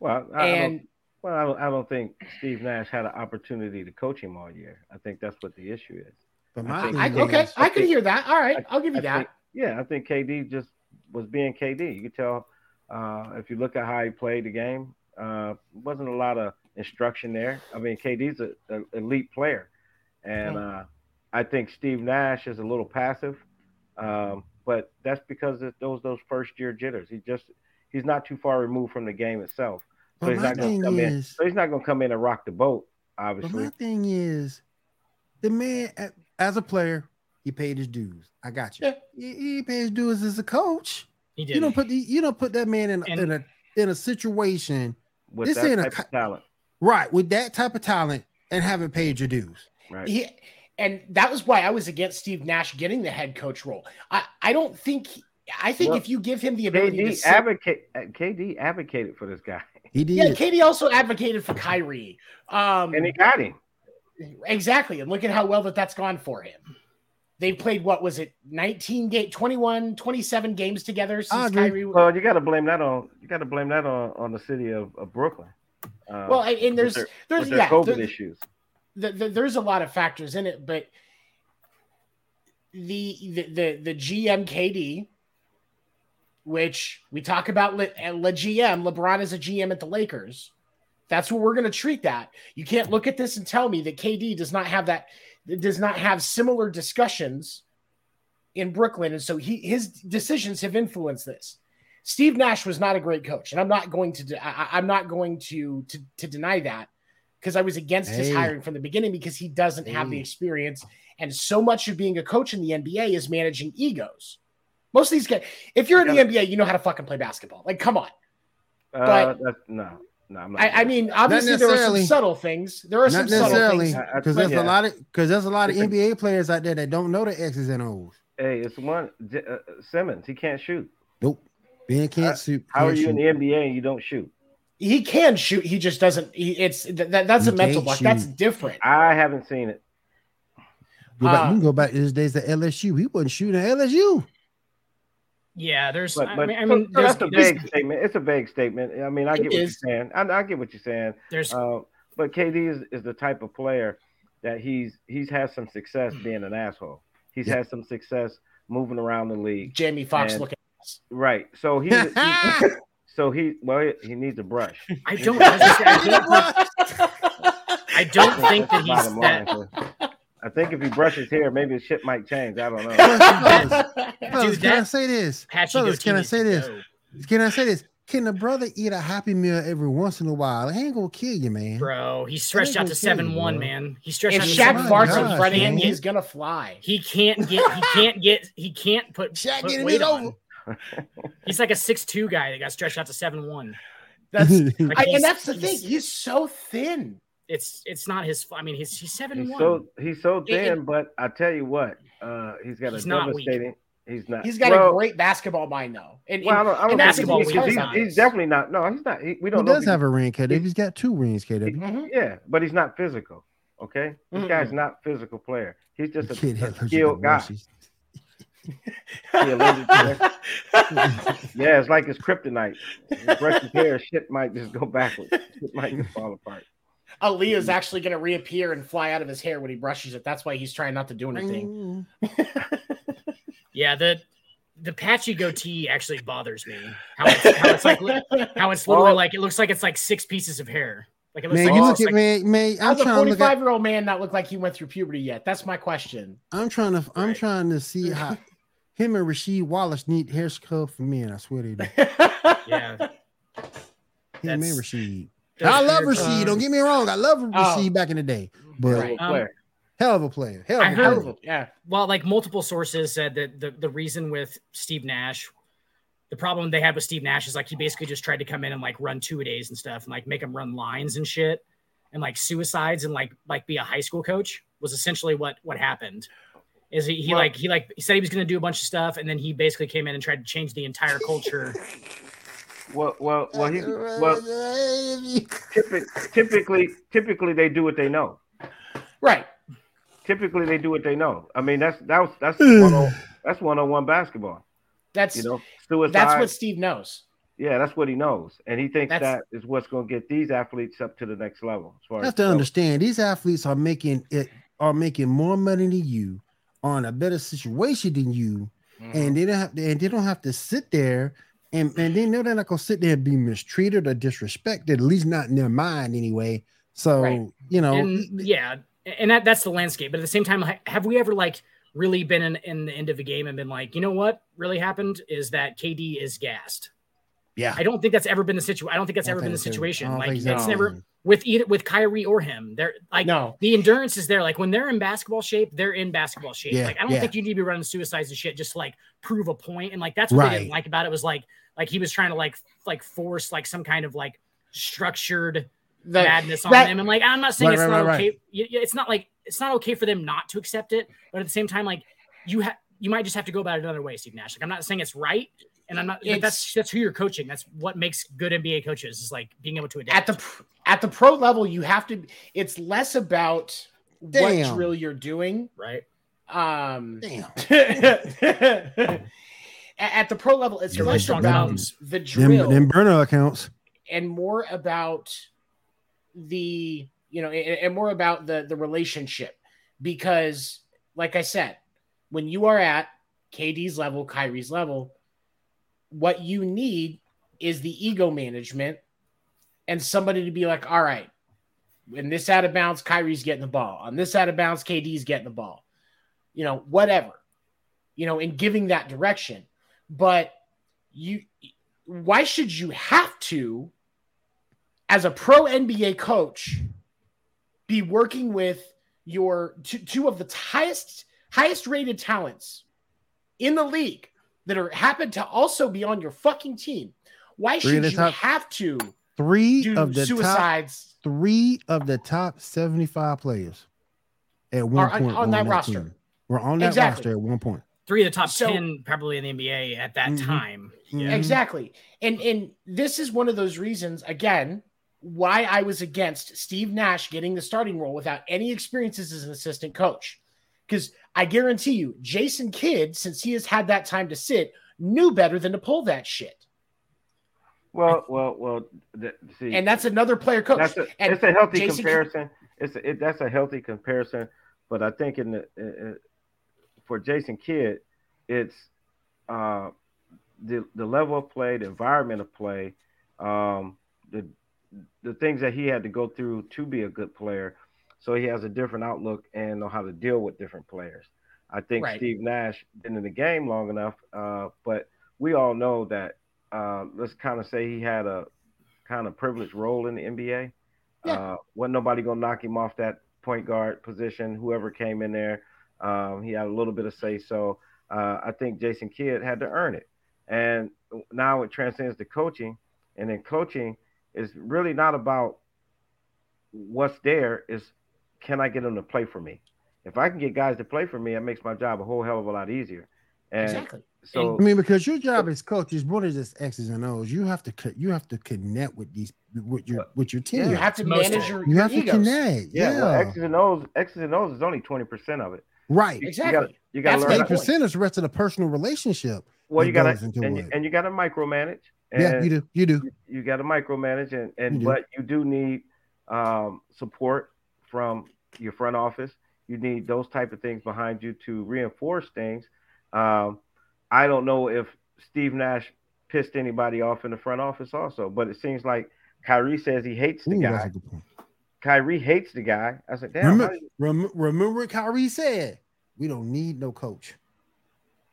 Well, I, and well, I don't, I don't think Steve Nash had an opportunity to coach him all year. I think that's what the issue is. but I my think- I, okay is- I can hear that all right I- I'll give you I that think- yeah, I think KD just was being KD. You could tell uh, if you look at how he played the game, uh, wasn't a lot of instruction there. I mean, KD's an elite player, and uh, I think Steve Nash is a little passive, um, but that's because of those those first year jitters. He just he's not too far removed from the game itself, so But he's not gonna come in. So he's not going to come in and rock the boat, but obviously. my thing is, the man as a player, he paid his dues. I got you. Yeah. He, he paid his dues as a coach. He did. You don't put the, you don't put that man in, And- in a in a situation with this that ain't a of talent, right with that type of talent and haven't paid your dues. right? he, and that was why I was against Steve Nash getting the head coach role I I don't think I think Well, if you give him the ability to KD sit- advocate uh, KD advocated for this guy, He did. Yeah, KD also advocated for Kyrie. Um, and he got him. exactly, and look at how well that that's gone for him. They played what was it, 19 game, 21, 27 games together I since. Kyrie. Well, you got to blame that on you got to blame that on, on the city of, of Brooklyn. Uh, well, and, and there's with their, there's with their yeah, COVID there- issues. the, the, there's a lot of factors in it, but the the the, the GM KD, which we talk about, Le, uh, Le GM LeBron is a GM at the Lakers. That's what we're going to treat that. You can't look at this and tell me that KD does not have that does not have similar discussions in Brooklyn, and so he his decisions have influenced this. Steve Nash was not a great coach, and I'm not going to de- I, I'm not going to to, to deny that because I was against his hiring from the beginning because he doesn't have the experience, and so much of being a coach in the NBA is managing egos. Most of these guys, if you're in the NBA, you know how to fucking play basketball. Like, come on. Uh, but- that's, no, no, I'm not. I, I mean, obviously there are some subtle things. There are some subtle necessarily, things. I- I because think- there's a yeah. lot of because there's a lot of It's a- NBA players out there that don't know the X's and O's. hey, it's one uh, Simmons. He can't shoot. Nope. Ben can't shoot. How are can't you in the NBA and you don't shoot? He can shoot. He just doesn't. He, it's that, that- that's He a mental can't block. That's different. I haven't seen it. Go back, Uh, you can go back to his days at LSU. He wasn't shooting at LSU. Yeah, there's. But, I mean, I mean, so there's, that's a there's, vague statement. It's a vague statement. I mean, I get what is. you're saying. I, I get what you're saying. there's Uh, but KD is, is the type of player that he's he's had some success being an asshole. He's Yeah. had some success moving around the league. Jamie Foxx And- looking. Right. So he, he so he well he, he needs a brush. I don't. I, was I don't, I don't think that he's Bottom line, that. So I think if he brushes hair, maybe his shit might change. I don't know. Fellas, Dude, can I say this? Fellas, can I say this? go, Can I say this? Can the brother eat a happy meal every once in a while? It ain't gonna kill you, man. bro. He stretched ain't out gonna to you, seven one, bro. man. He stretched if out to Shaq oh my seven farts in front of him, he's gonna fly. He can't get. He can't get. He can't put. Shaq put getting weight it on. over. He's like a six two guy that got stretched out to seven one. That's Like, I, and that's the thing. he's- He's so thin. It's it's not his. I mean, he's he's seven He's one. so he's so It- it- thin, but I tell you what, uh, he's got He's a not weak. devastating. He's not. He's got well, a great basketball mind though. And, Well, I don't, I don't and basketball he's, he's, he's he's, not. he's definitely not. No, he's not. He, we don't know. does have a ring, KW. He's got two rings, KW. Mhm. Yeah, but he's not physical. Okay, this Mm-mm. guy's not physical player. He's just a, kid a had skilled guy. rushes. He allergic to Yeah, it's like his kryptonite. He brush his hair, shit might just go backwards. Shit might just fall apart. Aaliyah's actually going to reappear and fly out of his hair when he brushes it. That's why he's trying not to do anything. Yeah, the the patchy goatee actually bothers me. How it's, how it's like how it's literally Oh. like it looks like it's like six pieces of hair. Like it looks Man, like you it's look at like, man, man. I'm How's a trying 45 year old man not look like he went through puberty yet? That's my question. I'm trying to. I'm Right. trying to see how him and Rasheed Wallace need hair sculpt for men. I swear they do. Yeah, Him and That's- Rasheed. Those I love beards- Rasheed. Don't get me wrong. I love Oh. Rasheed back in the day, but Right. Little Um, player. hell of a player. Hell of I a heard- player. yeah. well, like multiple sources said that the, the reason with Steve Nash, the problem they had with Steve Nash is like he basically just tried to come in and like run two a days and stuff and like make him run lines and shit and like suicides and like like be a high school coach was essentially what what happened. Is he, he Well- like he like he said he was going to do a bunch of stuff and then he basically came in and tried to change the entire culture. Well, well, well, he's well. Typically, typically, typically, they do what they know. Right. Typically, they do what they know. I mean, that's that was that's one on that's one on one basketball. That's You know, suicide. that's what Steve knows. Yeah, that's what he knows, and he thinks That's- that is what's going to get these athletes up to the next level. As far You have as to so- understand these athletes are making it are making more money than you, are in a better situation than you, Mm-hmm. and they don't have to, and they don't have to sit there and and they know they're not gonna sit there and be mistreated or disrespected, at least not in their mind anyway. So Right. you know, and yeah, and that that's the landscape. But at the same time, have we ever like really been in, in the end of a game and been like, you know what really happened is that KD is gassed. Yeah. I don't think that's ever been the situation. I don't think that's ever don't been the think so. I situation. Like it's so. never with either with Kyrie or him. They're like No. the endurance is there. Like when they're in basketball shape, they're in basketball shape. Yeah, like I don't yeah. think you need to be running suicides and shit just to like prove a point. And like that's what they Right. didn't like about it was like like he was trying to like like force like some kind of like structured The- madness on that- them. And like I'm not saying Right, it's right, not right, okay. y- y- It's not like it's not okay for them not to accept it, but at the same time, like you have you might just have to go about it another way, Steve Nash. Like I'm not saying it's right, and I'm not. But that's that's who you're coaching. That's what makes good NBA coaches is like being able to adapt. at the at the pro level, you have to. It's less about what drill you're doing. right. Um, Damn. at at the pro level, it's You're less right, strong about thumbs. the Them, drill them burner accounts. and more about the you know and, and more about the the relationship because like i said when you are at kd's level kyrie's level what you need is the ego management and somebody to be like all right when this out of bounds kyrie's getting the ball. On this out of bounds kd's getting the ball. You know whatever you know in giving that direction. But you why should you have to as a pro NBA coach be working with your two, two of the highest highest rated talents in the league that are happen to also be on your fucking team? Why Three should you top- have to Three do of the top suicides? three of the top 75 players at one Are on- point on were that roster. team. We're on that Exactly. roster at one point. Three of the top So- ten probably in the NBA at that Mhm. time. Mhm. Exactly. And and this is one of those reasons again why I was against Steve Nash getting the starting role without any experiences as an assistant coach. Cuz I guarantee you Jason Kidd since he has had that time to sit knew better than to pull that shit. Well, well, well. th- see, And that's another player coach. that's a, and it's a healthy Jason- comparison. It's a, it, that's a healthy comparison, but I think in the uh, uh, for Jason Kidd, it's uh, the the level of play, the environment of play, um, the the things that he had to go through to be a good player. So he has a different outlook and know how to deal with different players. I think Right. Steve Nash been in the game long enough, uh, but we all know that. Uh, let's kind of say he had a kind of privileged role in the NBA. Yeah. Uh, wasn't nobody gonna knock him off that point guard position. Whoever came in there, um, he had a little bit of say. So uh, I think Jason Kidd had to earn it, and now it transcends to coaching. And then coaching, is really not about what's there. Is can I get them to play for me? If I can get guys to play for me, it makes my job a whole hell of a lot easier. And exactly. so I mean, because your job as coach is more than just X's and O's. You have to you have to connect with these with your with your team. You have to Most manage of your, You your have to connect. yeah, Yeah, well, X's and O's, X's and O's is only twenty percent of it. right. You, exactly. You got to learn. Eight percent is the rest of the personal relationship. well, you got to and, you- and you got to micromanage. And yeah, you do. You do. you, you got to micromanage and, and You but you do need um, support from your front office you need those type of things behind you to reinforce things um, i don't know if steve nash pissed anybody off in the front office also but it seems like Kyrie says he hates the Ooh, that's guy a good point. Kyrie hates the guy i said damn Remember, you- rem- remember what Kyrie said? We don't need no coach.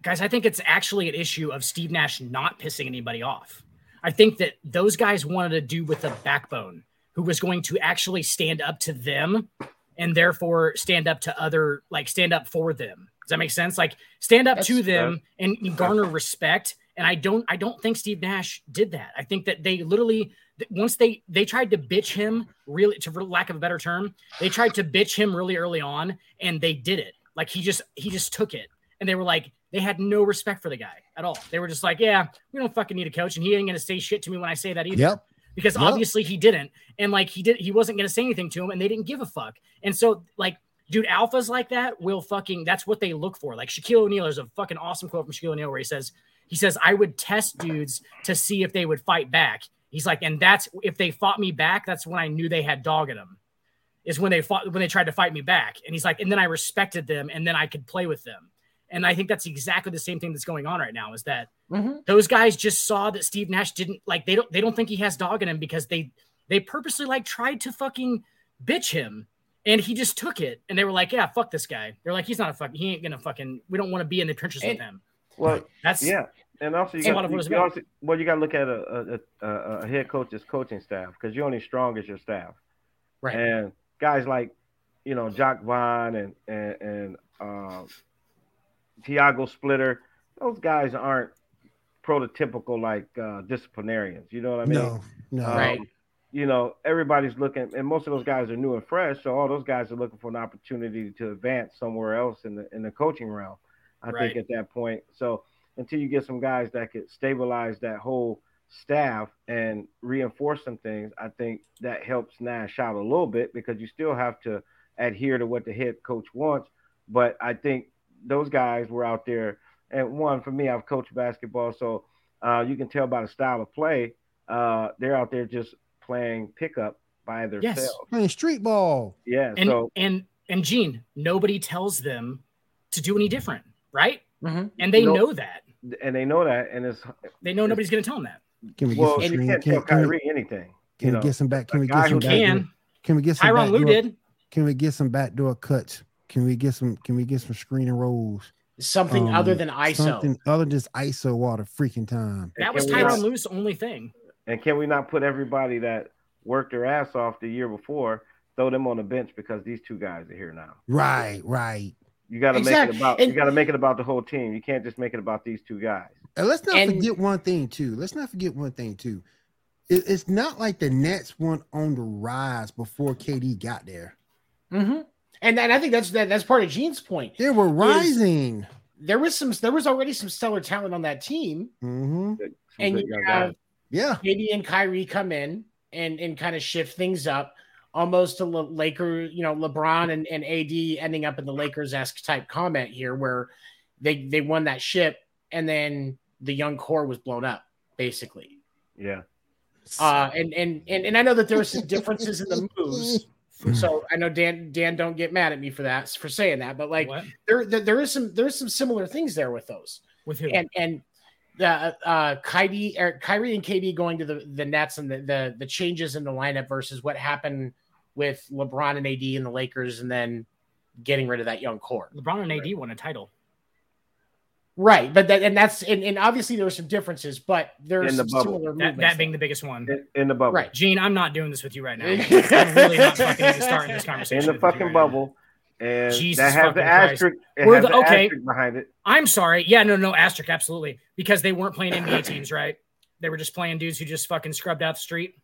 guys, I think it's actually an issue of Steve Nash not pissing anybody off. I think that those guys wanted to do with a backbone who was going to actually stand up to them and therefore stand up to other, like stand up for them. Does that make sense? Like stand up to That's- them and garner respect. And I don't, I don't think Steve Nash did that. I think that they literally, once they they tried to bitch him, really, to for lack of a better term, they tried to bitch him really early on, and they did it. Like he just he just took it, and they were like, they had no respect for the guy at all. They were just like, yeah, we don't fucking need a coach, and he ain't gonna say shit to me when I say that either. Yep. Because Yep. obviously he didn't, and like he did, he wasn't gonna say anything to him, and they didn't give a fuck. And so like, dude, alphas like that will fucking. That's what they look for. Like Shaquille O'Neal, there's a fucking awesome quote from Shaquille O'Neal where he says, he says, I would test dudes to see if they would fight back. He's like, and that's if they fought me back, that's when I knew they had dog in them. Is when they fought when they tried to fight me back. And he's like, and then I respected them and then I could play with them. And I think that's exactly the same thing that's going on right now is that Mhm. those guys just saw that Steve Nash didn't like they don't they don't think he has dog in him because they they purposely like tried to fucking bitch him and he just took it and they were like, yeah, fuck this guy. They're like, he's not a fucking he ain't gonna fucking we don't want to be in the trenches with him. well That's yeah and also you got lot of what you also, well you got to look at a, a, a, a head coach's coaching staff because you're only strong as your staff Right. and guys like you know Jacque Vaughn and and, and um, Tiago Splitter, those guys aren't prototypical like uh, disciplinarians. You know what I mean? no, no. Um, Right. You know, everybody's looking, and most of those guys are new and fresh. So all those guys are looking for an opportunity to advance somewhere else in the in the coaching realm. I Right. think at that point. So until you get some guys that could stabilize that whole staff and reinforce some things, I think that helps Nash out a little bit because you still have to adhere to what the head coach wants. But I think those guys were out there, and one for me, I've coached basketball, so uh, you can tell by the style of play. Uh, they're out there just playing pickup by themselves. Playing street ball. Yeah. and so and and Gene, nobody tells them to do any different, right? Mhm. And they No. know that. and they know that, and it's They know nobody's gonna tell them that. Can we get some you can't Can, tell can we, Kyrie anything. can you we know. get some back? Can we get some who backdoor? Can Can we get some Tyronn Lue backdoor- did? Can we get some backdoor cuts? Can we get some? Can we get some screen and rolls? Something Um, other than ISO. Something other than just ISO all the freaking time. That was can we not- Tyronn Lue's only thing. And can we not put everybody that worked their ass off the year before, throw them on the bench because these two guys are here now? Right, right. You got to Exactly. make it about. And- you got to make it about the whole team. You can't just make it about these two guys. And let's not And- forget one thing too. Let's not forget one thing too. It- it's not like the Nets weren't on the rise before KD got there. hmm And and I think that's that, that's part of Gene's point. They were rising. There was some there was already some stellar talent on that team, hmm and good you young have guys. Yeah. KD and Kyrie come in and and kind of shift things up, almost to Le- Laker, you know, LeBron and, and AD ending up in the Lakers esque type comment here, where they they won that ship, and then the young core was blown up, basically. Yeah. Uh, and and and and I know that there are some differences in the moves. So I know Dan Dan don't get mad at me for that for saying that, but like What? there there, there is some there's some similar things there with those With who? and and the uh Kyrie or Kyrie and KD going to the the Nets and the, the the changes in the lineup versus what happened with LeBron and AD and the Lakers and then getting rid of that young core. LeBron and AD won a title. Right, but that and that's and, and obviously there were some differences, but there's In the bubble. similar That, movements. that being the biggest one. In, in the bubble. Right. Gene, I'm not doing this with you right now. I'm really not fucking starting this conversation. In the fucking right now. bubble. And Jesus that has the fucking asterisk. It We're has the- the okay. asterisk behind it. I'm sorry. Yeah, no, no, asterisk, absolutely. Because they weren't playing NBA teams, right? They were just playing dudes who just fucking scrubbed out the street.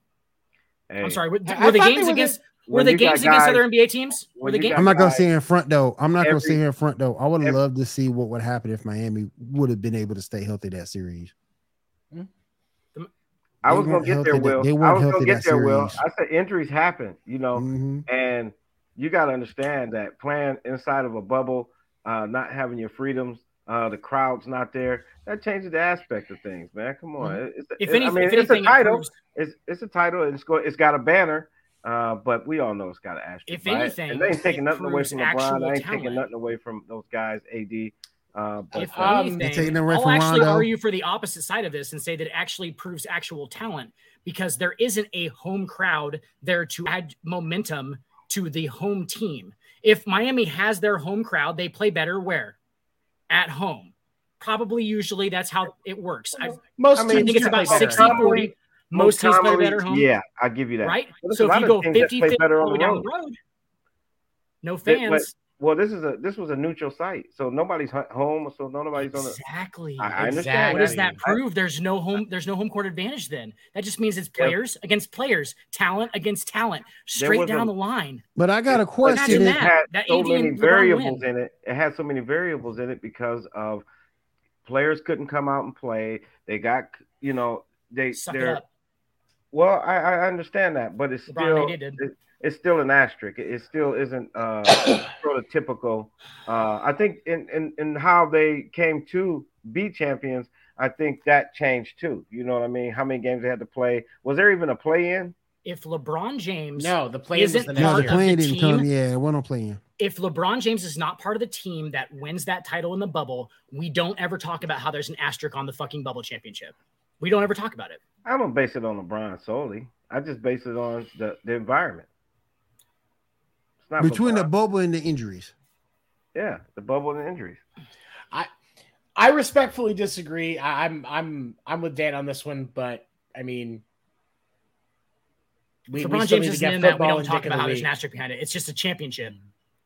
Hey, I'm sorry. Were, I- I were the games were against were the games against guys- other NBA teams? Were the you games? I'm not gonna guys- say in front though. I'm not gonna Every- say here in front though. I would every- love to see what would happen if Miami would have been able to stay healthy that series. I was gonna get there, healthy Will. they I weren't was gonna get that there, Will. I said injuries happen, you know, Mhm. and you got to understand that playing inside of a bubble, uh, not having your freedoms, uh, the crowd's not there, that changes the aspect of things, man. Come on, Mm-hmm. It's, If it- any, I mean, if it's a anything, it title. proves- It's it's a title, and it's go, it's got a banner, uh, but we all know it's got to asterisk. If by anything, and they ain't taking nothing away from LeBron. actual I ain't talent. taking nothing away from those guys, AD. Uh, but if um, anything, taking it away I'll from actually Rondo. argue for the opposite side of this and say that it actually proves actual talent because there isn't a home crowd there to add momentum to the home team. If Miami has their home crowd, they play better where? At home. Probably usually that's how it works. I, Most I mean, I think it's about play 60 40. Most teams play commonly- better home. Yeah, I'll give you that. Right? But there's So if you go teams 50 play 50 better on the way down road. the road, no They- but- fans. Well, this is a this was a neutral site, so nobody's home, so nobody's on the. Exactly. I, I understand. Exactly. What does that. that prove? There's no home. There's no home court advantage. Then that just means it's players against players, talent against talent, straight was a- down the line. But I got a But question. Imagine Is, that. had That so AD many and LeBron variables win. in it. It had so many variables in it because of players couldn't come out and play. They got you know they Suck they're up. Well. I, I understand that, but it's LeBron still it- it's still an asterisk. It, it still isn't uh, prototypical. Uh, I think in, in in how they came to be champions. I think that changed too. You know what I mean? How many games they had to play? Was there even a play in? If LeBron James, No, the play is Isn't the no, the part year. of plane the didn't team- come. Yeah, what I'm in. if LeBron James is not part of the team that wins that title in the bubble, we don't ever talk about how there's an asterisk on the fucking bubble championship. We don't ever talk about it. I don't base it on LeBron solely. I just base it on the, the environment. It's not Between the bubble and the injuries. yeah, the bubble and the injuries. I I respectfully disagree. I, I'm I'm I'm with Dan on this one, but I mean, we, If we LeBron still James isn't get in that. We don't talk about the how there's an league. asterisk behind it. It's just a championship.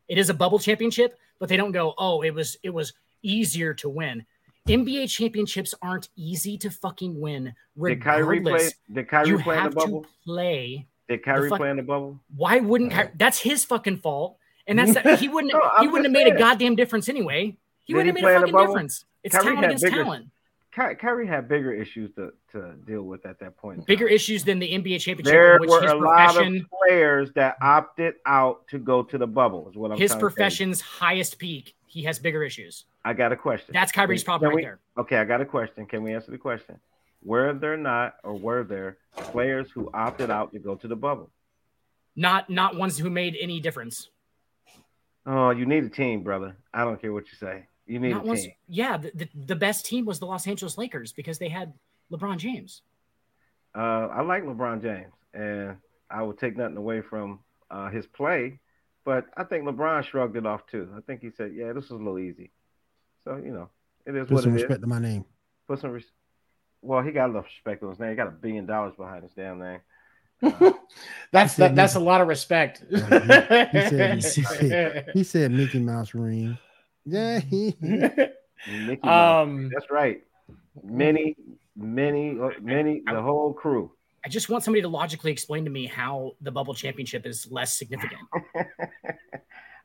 It is a bubble championship, but they don't go, oh, it was it was easier to win. NBA championships aren't easy to fucking win. Did Kyrie play? Did Kyrie play in the bubble? play. Did Kyrie fuck- play in the bubble? Why wouldn't Ky- that's his fucking fault? And that's that he wouldn't No, he wouldn't have made a goddamn difference anyway. He Did wouldn't he have made a fucking difference. It's Kyrie talent against bigger- talent. Ky- Kyrie had bigger issues to, to deal with at that point. Bigger issues than the NBA championship, There were his a lot of players that opted out to go to the bubble. Is what I'm his profession's highest peak, he has bigger issues. I got a question. That's Kyrie's problem right we- there. Okay, I got a question. Can we answer the question? Were there not, or were there players who opted out to go to the bubble? Not not ones who made any difference. Oh, you need a team, brother. I don't care what you say. You need Not a team. Yeah, the, the, the best team was the Los Angeles Lakers because they had LeBron James. Uh, I like LeBron James, and I would take nothing away from uh, his play, but I think LeBron shrugged it off too. I think he said, "Yeah, this was a little easy." So you know, it is Put what some it is. respect to my name. Put some. Res- well, he got a enough respect on his name. He got a billion dollars behind his damn name. that's that, that's a lot of respect. he said- he said- He said Mickey Mouse ring. Yeah, he, Mickey Mouse. um, That's right. Many, many, uh, many. The whole crew. I just want somebody to logically explain to me how the bubble championship is less significant.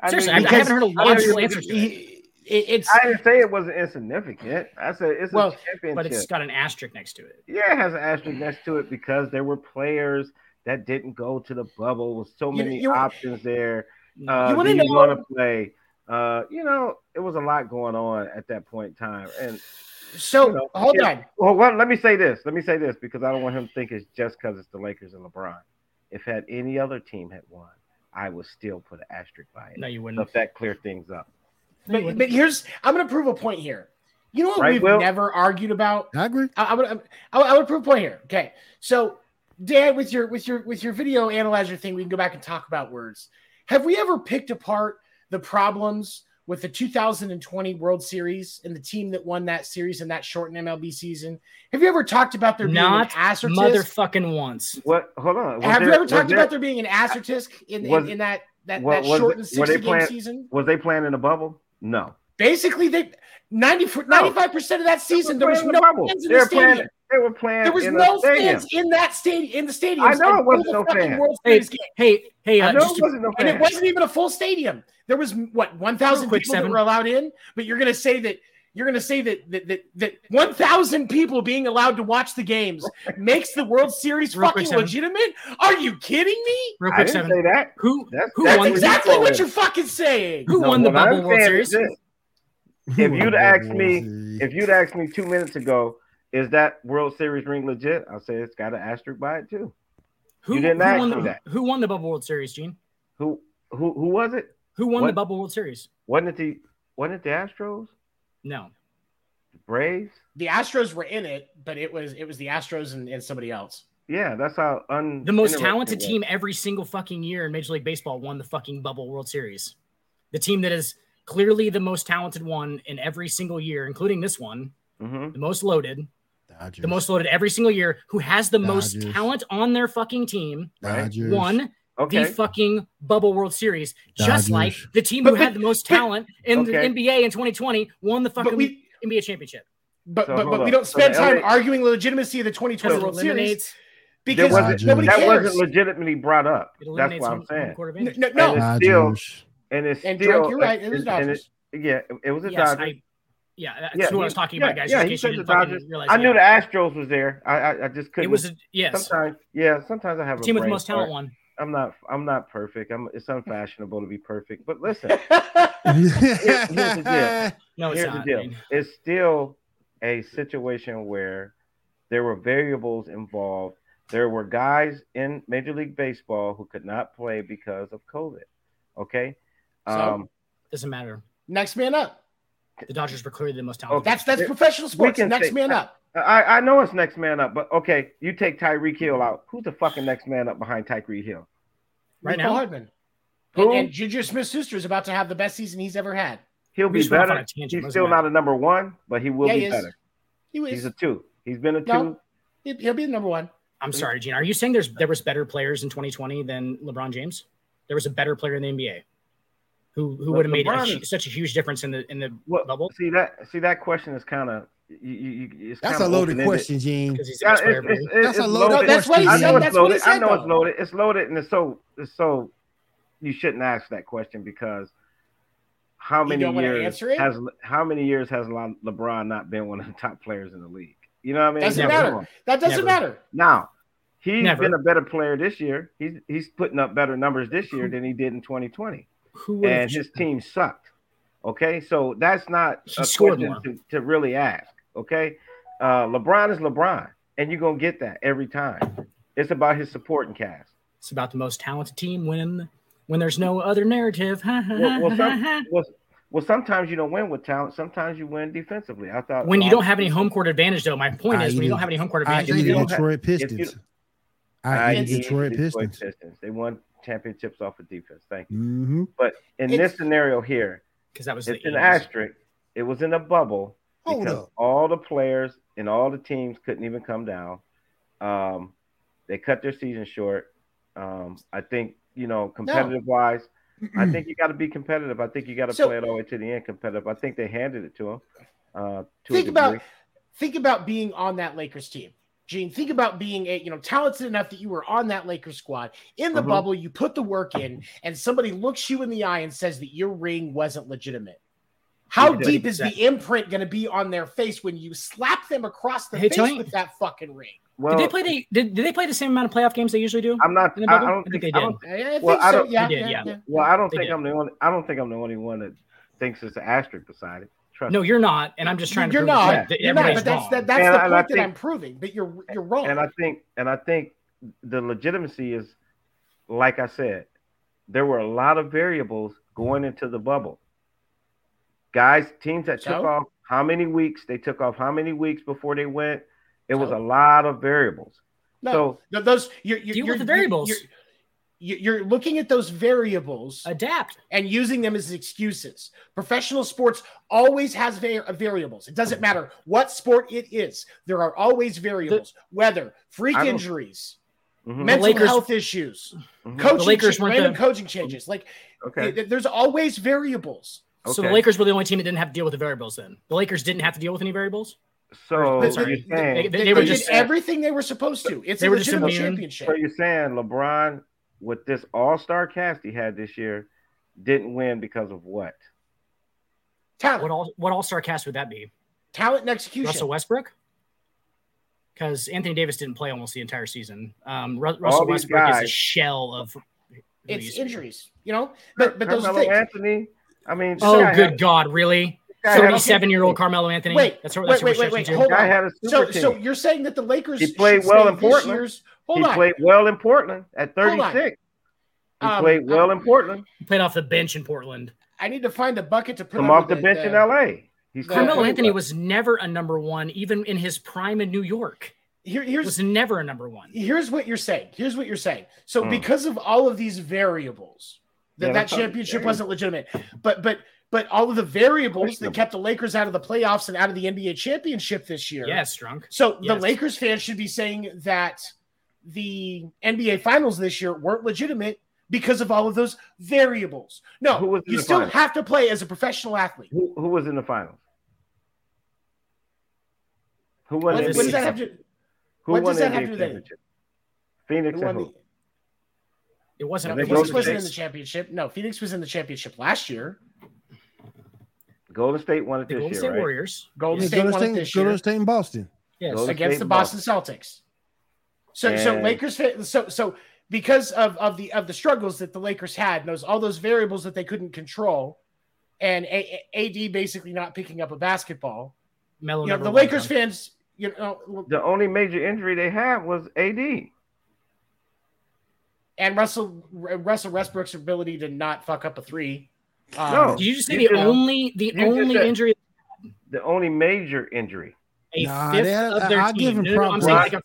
I Seriously, didn't- I, I haven't heard a logical didn't- answer to it, he- it- it's I didn't say it wasn't insignificant. I said it's Well, a championship. but it's got an asterisk next to it. yeah, it has an asterisk next to it because there were players that didn't go to the bubble with so many you- options there. Uh, You you wanna know- play? Uh, you know, it was a lot going on at that point in time. And so you know, hold on. well, well, let me say this. Let me say this because I don't want him to think it's just because it's the Lakers and LeBron. If had any other team had won, I would still put an asterisk by it. No, you wouldn't. if that clear things up. No, you But, but here's I'm going to prove a point here. You know what Right, we've Will? never argued about? I agree. I, I would I, I would prove a point here. Okay, so Dan, with your with your with your video analyzer thing, we can go back and talk about words. Have we ever picked apart the problems with the 2020 World Series and the team that won that series in that shortened MLB season? Have you ever talked about there being Not an asterisk? motherfucking once. What? Hold on. Was Have you ever talked there- about there being an asterisk in, Was- in, in that that, what- that was it- shortened 60 game playing- season? Was they playing in a bubble? No. Basically, they 95 percent of that season there was no the bubble. fans in They the were playing- stadium. They were playing. There was in no a stadium. fans in that stadium in the stadium. I know it wasn't no fans. Hey, hey, hey! I Uh, know it wasn't no and it wasn't even a full stadium. There was what one thousand Real quick, people that were allowed in, but you're gonna say that you're gonna say that that that, that one thousand people being allowed to watch the games makes the World Series Real fucking legitimate? Are you kidding me? real I didn't seven. say that. Who That's- who that's won? what Exactly what you're fucking saying. Who No, won the Bubble World Series? this. If you'd asked me, if you'd asked me two minutes ago, is that World Series ring legit? I'll say it's got an asterisk by it too. Who, You didn't who ask won me the, that. Who won the Bubble World Series, Gene? Who who who was it? Who won the Bubble World Series? Wasn't it the wasn't it the Astros? No. The Braves? The Astros were in it, but it was it was the Astros and, and somebody else. Yeah, that's how un The most talented team every single fucking year in Major League Baseball won the fucking Bubble World Series. The team that is clearly the most talented one in every single year, including this one, Mhm. the most loaded, Dodgers, the most loaded every single year, who has the most talent on their fucking team, Dodgers. won Okay. the fucking Bubble World Series. Just Dodgers. like the team But- who had the most but- talent in the NBA in 2020 won the fucking we NBA championship. but So, but, but we don't spend the time LA arguing the legitimacy of the 2020 World Series because wasn't- nobody that cares. wasn't legitimately brought up. That's what I'm saying. home No, no, And it's still and it's and still drunk, you're right. It was and- and Dodgers. yeah, it was a Yes, Dodgers. I, yeah, that's yeah, who I was talking yeah, about, guys. Yeah, just he said you the didn't fucking Dodgers. realize. I knew the Astros was there. I I, I just couldn't. It was a, yes, sometimes yeah. Sometimes I have the a team with the most talent fart. Won. I'm not. I'm not perfect. I'm. It's unfashionable to be perfect. But listen, here's the deal. No, it's here's the not. deal. I mean, It's still a situation where there were variables involved. There were guys in Major League Baseball who could not play because of COVID. Okay. So? Um, doesn't matter. Next man up. The Dodgers were clearly the most talented. That's that's We professional sports. Next say- man up. I, I know it's next man up, but okay, you take Tyreek Hill out. Who's the fucking next man up behind Tyreek Hill? Right Nico now? Hardman. Who? And, and Juju Smith-Schuster is about to have the best season he's ever had. He'll be just went off better. tangent, He's doesn't still not a number one, but he will Yeah, be he better. He was. He's a two. He's been a two. No. He- He'll be the number one. I'm sorry, Gene. Are you saying there's there was better players in 2020 than LeBron James? There was a better player in the NBA who who would have made a, LeBron hu- is- such a huge difference in the in the What bubble See that? See that question is kind of. You, you, you- it's That's kinda a loaded open-ended. question, Gene. because he's the Yeah, best it's, player. it's, it's, That's a loaded loaded. No, that's what he question, I know it's That's what he loaded. I said, know it's loaded. It's loaded, and it's so it's so. You shouldn't ask that question because how many years has how many years has LeBron not been one of the top players in the league? You know what I mean? Doesn't Never. matter. That doesn't Never. matter. Now, he's Never. been a better player this year. He's he's putting up better numbers this year than he did in 2020, Who and his team sucked. Okay, so that's not He a question to, to really ask. Okay, uh, LeBron is LeBron, and you're gonna get that every time. It's about his supporting cast. It's about the most talented team when when there's no other narrative. Well, well, some, well, well, sometimes you don't win with talent. Sometimes you win defensively. I thought when you don't have any home court advantage, though, my point I is when you don't have any home court advantage, eat you you the don't don't- have- Detroit Pistons. I I eat the eat Detroit Detroit Pistons. Pistons. They won championships off of defense. Thank you. hmm But in It's- this scenario here, because that was the it's an asterisk. It was in a bubble Hold because up. all the players and all the teams couldn't even come down. Um, they cut their season short. Um, I think you know, competitive wise, I think you got to be competitive. I think you got to So- play it all the way to the end competitive. I think they handed it to them. Uh, to Think about think about being on that Lakers team. Gene, think about being a you know talented enough that you were on that Lakers squad in the Mhm. bubble. You put the work in, and somebody looks you in the eye and says that your ring wasn't legitimate. How Yeah, deep is the imprint going to be on their face when you slap them across the Hey, face Tony. with that fucking ring? well, did they play the did, did they play the same amount of playoff games they usually do? I'm not. I, I don't I think think they I don't- I, I Well, I don't- Yeah, did, yeah, yeah. yeah. Well, I don't They think did. I'm the only. I don't think I'm the only one that thinks it's an asterisk beside it. Trust No, me. you're not, and I'm just trying to. You're prove not. that- that You're not. But that's that, that's And the I- point and I that I'm proving. But you're you're wrong. and I think and I think the legitimacy is, like I said, there were a lot of variables going into the bubble. Guys, teams that took So? off how many weeks they took off how many weeks before they went. It was a lot of variables. no, so- th- those you're, you're, Deal you're, with the variables. You're, you're, you're looking at those variables adapt. and using them as excuses. Professional sports always has va- variables. It doesn't matter what sport it is. There are always variables. Weather, freak I don't- injuries, Mhm. mental Lakers- health issues, Mhm. coaching, Lakers cha- weren't random the- coaching changes. Like Okay. th- there's always variables. So the Lakers were the only team that didn't have to deal with the variables. Then the Lakers didn't have to deal with any variables. So That's you're saying They- They, they they were did just- everything they were supposed to. It's They a were just immune. championship. so you're saying LeBron with this All Star cast he had this year didn't win because of what? Talent, What all what all star cast would that be? talent, and execution. Russell Westbrook? Because Anthony Davis didn't play almost the entire season. Um, Ru- Russell these Westbrook is a shell of. it's used to injuries, you know. But but those things. Anthony. I mean, Oh, guy good God! Really? this guy had a Thirty-seven year old Carmelo Anthony. Wait, that's what. wait, That's wait, what wait, wait. team. Hold Guy on. had a So super so team. you're saying that the Lakers He played well in Portland. year's- Hold he on. played well in Portland at 36. He Um, played well um, in Portland. He played off the bench in Portland. I need to find a bucket to put Come under off the bench in LA. He's Carmelo Anthony well. was never a number one, even in his prime in New York. Here, He here's was never a number one. here's what you're saying. Here's what you're saying. So Hmm. because of all of these variables, that Yeah, that championship wasn't legitimate. But but but all of the variables that kept the Lakers out of the playoffs and out of the NBA championship this year. Yes, drunk. So the Lakers fans should be saying that the NBA finals this year weren't legitimate because of all of those variables. No, Who was you still finals? have to play as a professional athlete. Who, who was in the finals? Who won What, the what does NBA that have to? Who what does that have to do with? Phoenix who and won who? The- It wasn't. I It think wasn't Phoenix wasn't in the championship. No, Phoenix was in the championship last year. Golden State won it the this Golden year, State right? Warriors. Golden Yeah, State Golden won it State, this Golden year State and Boston. Yes. Golden against State the and Boston Celtics. So so Lakers so so because of of the of the struggles that the Lakers had, and those all those variables that they couldn't control, and A- A- AD basically not picking up a basketball. Melo You know, the Lakers drunk. fans, you know, The only major injury they had was AD. And Russell Russell Westbrook's ability to not fuck up a three. Um, No. Did you just say You the just- only the only said- injury The only major injury. a Nah, fifth they had- of their I'll team? give him No, no, no, I'm props. saying like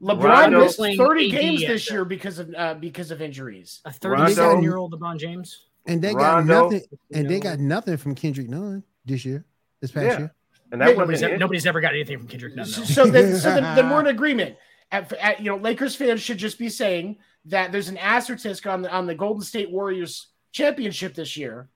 LeBron Rondo missed 30 AD games this year because of uh, because of injuries. a Rondo- 37 year old LeBron James. And they got Rondo- nothing. And they got nothing from Kendrick Nunn this year. This past Yeah. year. And that Nobody's, ever, nobody's ever got anything from Kendrick Nunn. So, so then, so then, then we're in agreement. At, at, you know, Lakers fans should just be saying that there's an asterisk on the on the Golden State Warriors championship this year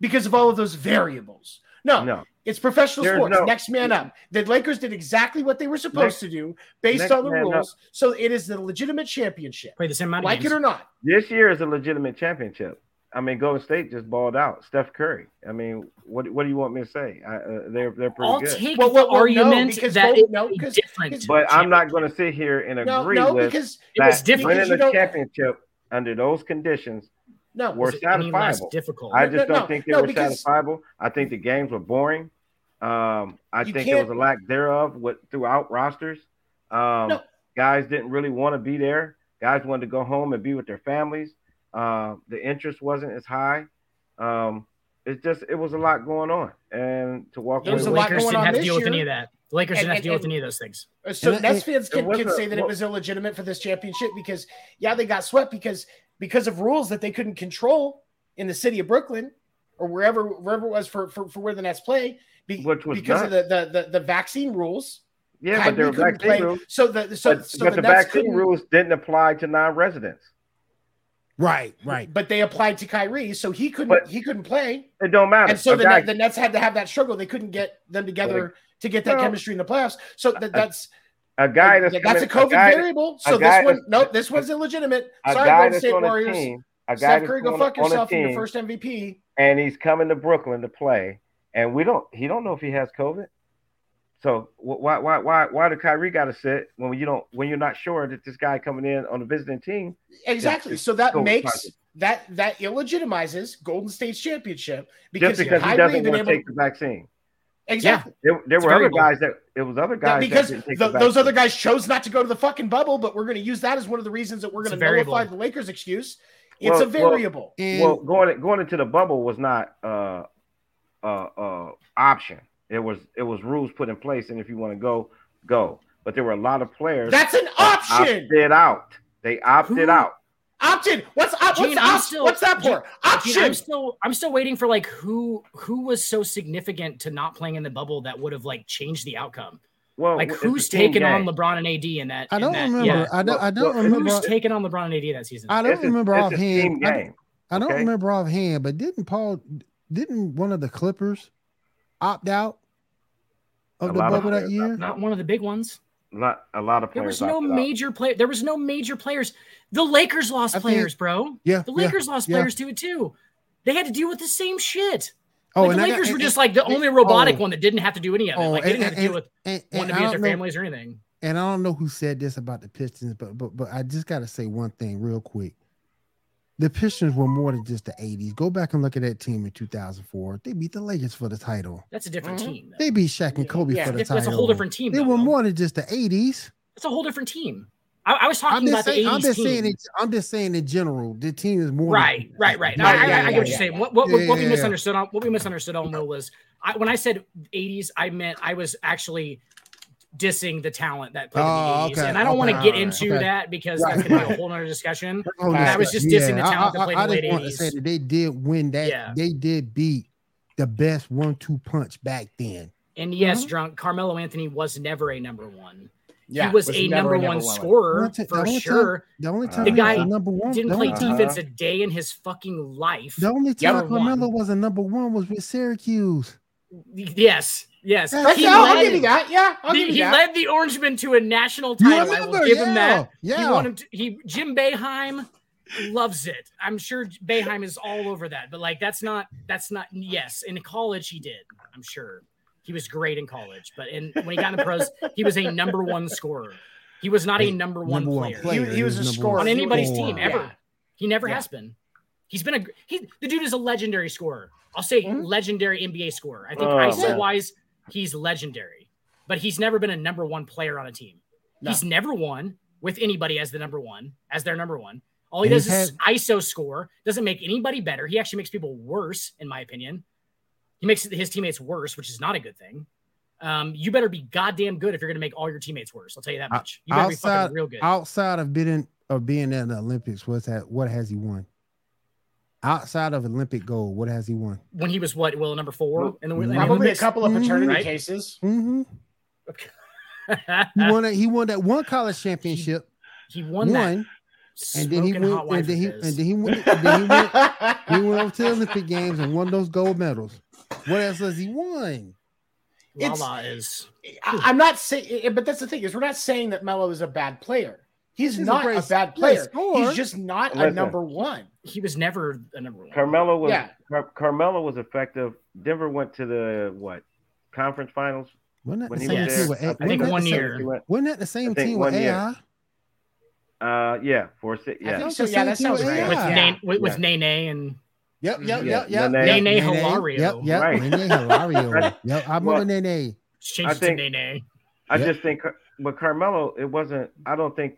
because of all of those variables. No, No. it's professional There's sports. no- Next man up. The Lakers did exactly what they were supposed to do based on the man up. rules. So it is the legitimate championship, Play the same amount of like games. it or not. This year is a legitimate championship. I mean, Golden State just balled out. Steph Curry. I mean, what what do you want me to say? I, uh, they're they're pretty I'll good. take Well, the well, well, no, argument because that Golden- no, a because- different. but I'm not going to sit here and agree no, with because It was that different. winning the championship under those conditions no, were Is it satisfiable. difficult. I just no, don't no, think they no, were because- satisfiable. I think the games were boring. Um, I think there was a lack thereof with throughout rosters. Um, No. Guys didn't really want to be there. Guys wanted to go home and be with their families. Uh, the interest wasn't as high. Um, it's just it was a lot going on, and to walk There the was away a with- lot Lakers going didn't on have to this deal with any of that. The Lakers And- didn't have to and- deal with any of those things. So And Nets fans it can, can a- say that it was illegitimate for this championship because yeah, they got swept because because of rules that they couldn't control in the city of Brooklyn or wherever wherever it was for for, for where the Nets play be, Which was because of the, the the the vaccine rules. yeah, but Kyrie there were vaccine play. rules. So the so, But, so but the, the Nets vaccine rules didn't apply to non-residents. Right, right. but they applied to Kyrie, so he couldn't But- he couldn't play, It don't matter. and so the, Net- the Nets had to have that struggle. They couldn't get them together to get that Well, chemistry in the playoffs. So that, that's a guy that's that's a coming- COVID guy- variable. So this one, that's- nope, this one's illegitimate. a Sorry, Golden State on a Warriors. team, a guy Steph Curry, go fuck on yourself in your first MVP. and he's coming to Brooklyn to play, and we don't. He don't know if he has COVID. So why why why why do Kyrie got to sit when you don't when you're not sure that this guy coming in on the visiting team? Exactly. So that so makes positive. that that illegitimizes Golden State's championship because, Just because he Kyrie doesn't want to able take the vaccine. exactly There, there were other variable. guys that it was other That- guys because that the- the those other guys chose not to go to the fucking bubble, but we're going to use that as one of the reasons that we're going to nullify the Lakers excuse. It's Well- a variable. And well, going going into the bubble was not uh uh uh option. It was it was rules put in place, and if you want to go, go. But there were a lot of players That's an that option. opted out. They opted Who- out. Option. What's op- what's, Gene, the I'm op- still- what's that Gene- for? Gene, Option. I'm still I'm still waiting for like who who was so significant to not playing in the bubble that would have like changed the outcome. Well, Like who's a team taken on. LeBron and AD in that? I don't that- remember. yeah. I don't. I don't Well, remember. Who's taken on LeBron and AD that season? I don't It's a- remember it's a team offhand. I, game. I don't okay? remember offhand, but didn't Paul? Didn't one of the Clippers opt out? Of A the lot of that year. Not one of the big ones. Not a lot of There was no major play. There was no major players. The Lakers lost think- players, bro. Yeah, The yeah, Lakers lost yeah. players to it too. They had to deal with the same shit. Oh, like and the I got- Lakers were and- just like the and- only robotic oh, one that didn't have to do any of it. Oh, like they didn't and- have to deal with and, and wanting to I be with don't their know- families or anything. and I don't know who said this about the Pistons, but but but I just gotta say one thing real quick. The Pistons were more than just the 80s. Go back and look at that team in 2004. They beat the Lakers for the title. That's a different Mhm. team. though. They beat Shaq and Kobe Yeah, for the That's, title. that's a whole different team. They though. were more than just the 80s. That's a whole different team. I, I was I'm talking just about the 80s I'm just team. saying. It, I'm just saying in general, the team is more. Right, right, right. Yeah, I, I, yeah, I, I yeah, get what you're saying. What, what, Yeah, what we yeah, yeah. misunderstood on what we misunderstood on though was I, when I said 80s, I meant I was actually dissing the talent that played Oh, in the 80s, okay, and I don't want to get alright, into okay. that because Right, that's going to be a whole other discussion. I was just dissing the I- talent that played I, in the late want to say 80s. that they did win that. Yeah. They did beat the best one-two punch back then. And yes, Mhm. drunk Carmelo Anthony was never a number one. Yeah, he was, a never number one one. scorer One ti- the for time- sure. The only Uh, time The he guy a number one. Didn't play only time- defense a day in his fucking life. The only time but one. Carmelo was a number one was with Syracuse. Yes, yes. That's- He I'll led- give you that. Yeah, I'll The- give you he that. led the Orangemen to a national You title. I will give yeah, him that. Yeah. He wanted to, he Jim Boeheim loves it. I'm sure Boeheim is all over that. But like that's not that's not yes. In college he did. I'm sure. He was great in college, but in when he got in the pros, he was a number one scorer. He was not a Hey, number one number one player. player. He, he was a scorer On anybody's scorer. team ever. Yeah. He never Yeah. has been. He's been a he. The dude is a legendary scorer. I'll say Mhm. legendary NBA scorer. I think Oh, ISO man. wise, he's legendary, but he's never been a number one player on a team. No. He's never won with anybody as the number one, as their number one. All he And does he's is ISO score. Doesn't make anybody better. He actually makes people worse, in my opinion. He makes his teammates worse, which is not a good thing. Um, you better be goddamn good if you're going to make all your teammates worse. I'll tell you that much. You better be outside- fucking real good. Outside of being of being in the Olympics, what's that? What has he won? Outside of Olympic gold, what has he won? when he was what, Will number four in the, in the Probably a couple of paternity Right? cases. hmm He won. That, he won that one college championship. he won that. One, and then he went. And then he of and then he went. And then he went. He went over to the Olympic Games and won those gold medals. What else has he won? It's- Lala is I- I'm not saying, but that's the thing is, we're not saying that Melo is a bad player. He's, He's a not great- a, bad player. scorer. He's just not a number one. he was never a number one. Carmelo was Yeah. Car- Carmelo was effective. Denver went to the what conference finals Wasn't that when the he same was there. with? A- I think that one the same- year. Went- Wasn't that the same team with one year. AI? Uh, yeah, for six. I Yeah, think so. Yeah, that sounds thing right. with with Yeah. Nane with, with Yeah. Nene and Yep, yep, yep, yep. Nene. Nene Nene. Hilario. Yep, yep. Right. Nene Hilario. Yep, I remember Well, Nene. changed I think- to Nene. I Yep. just think, Car- but Carmelo, it wasn't. I don't think.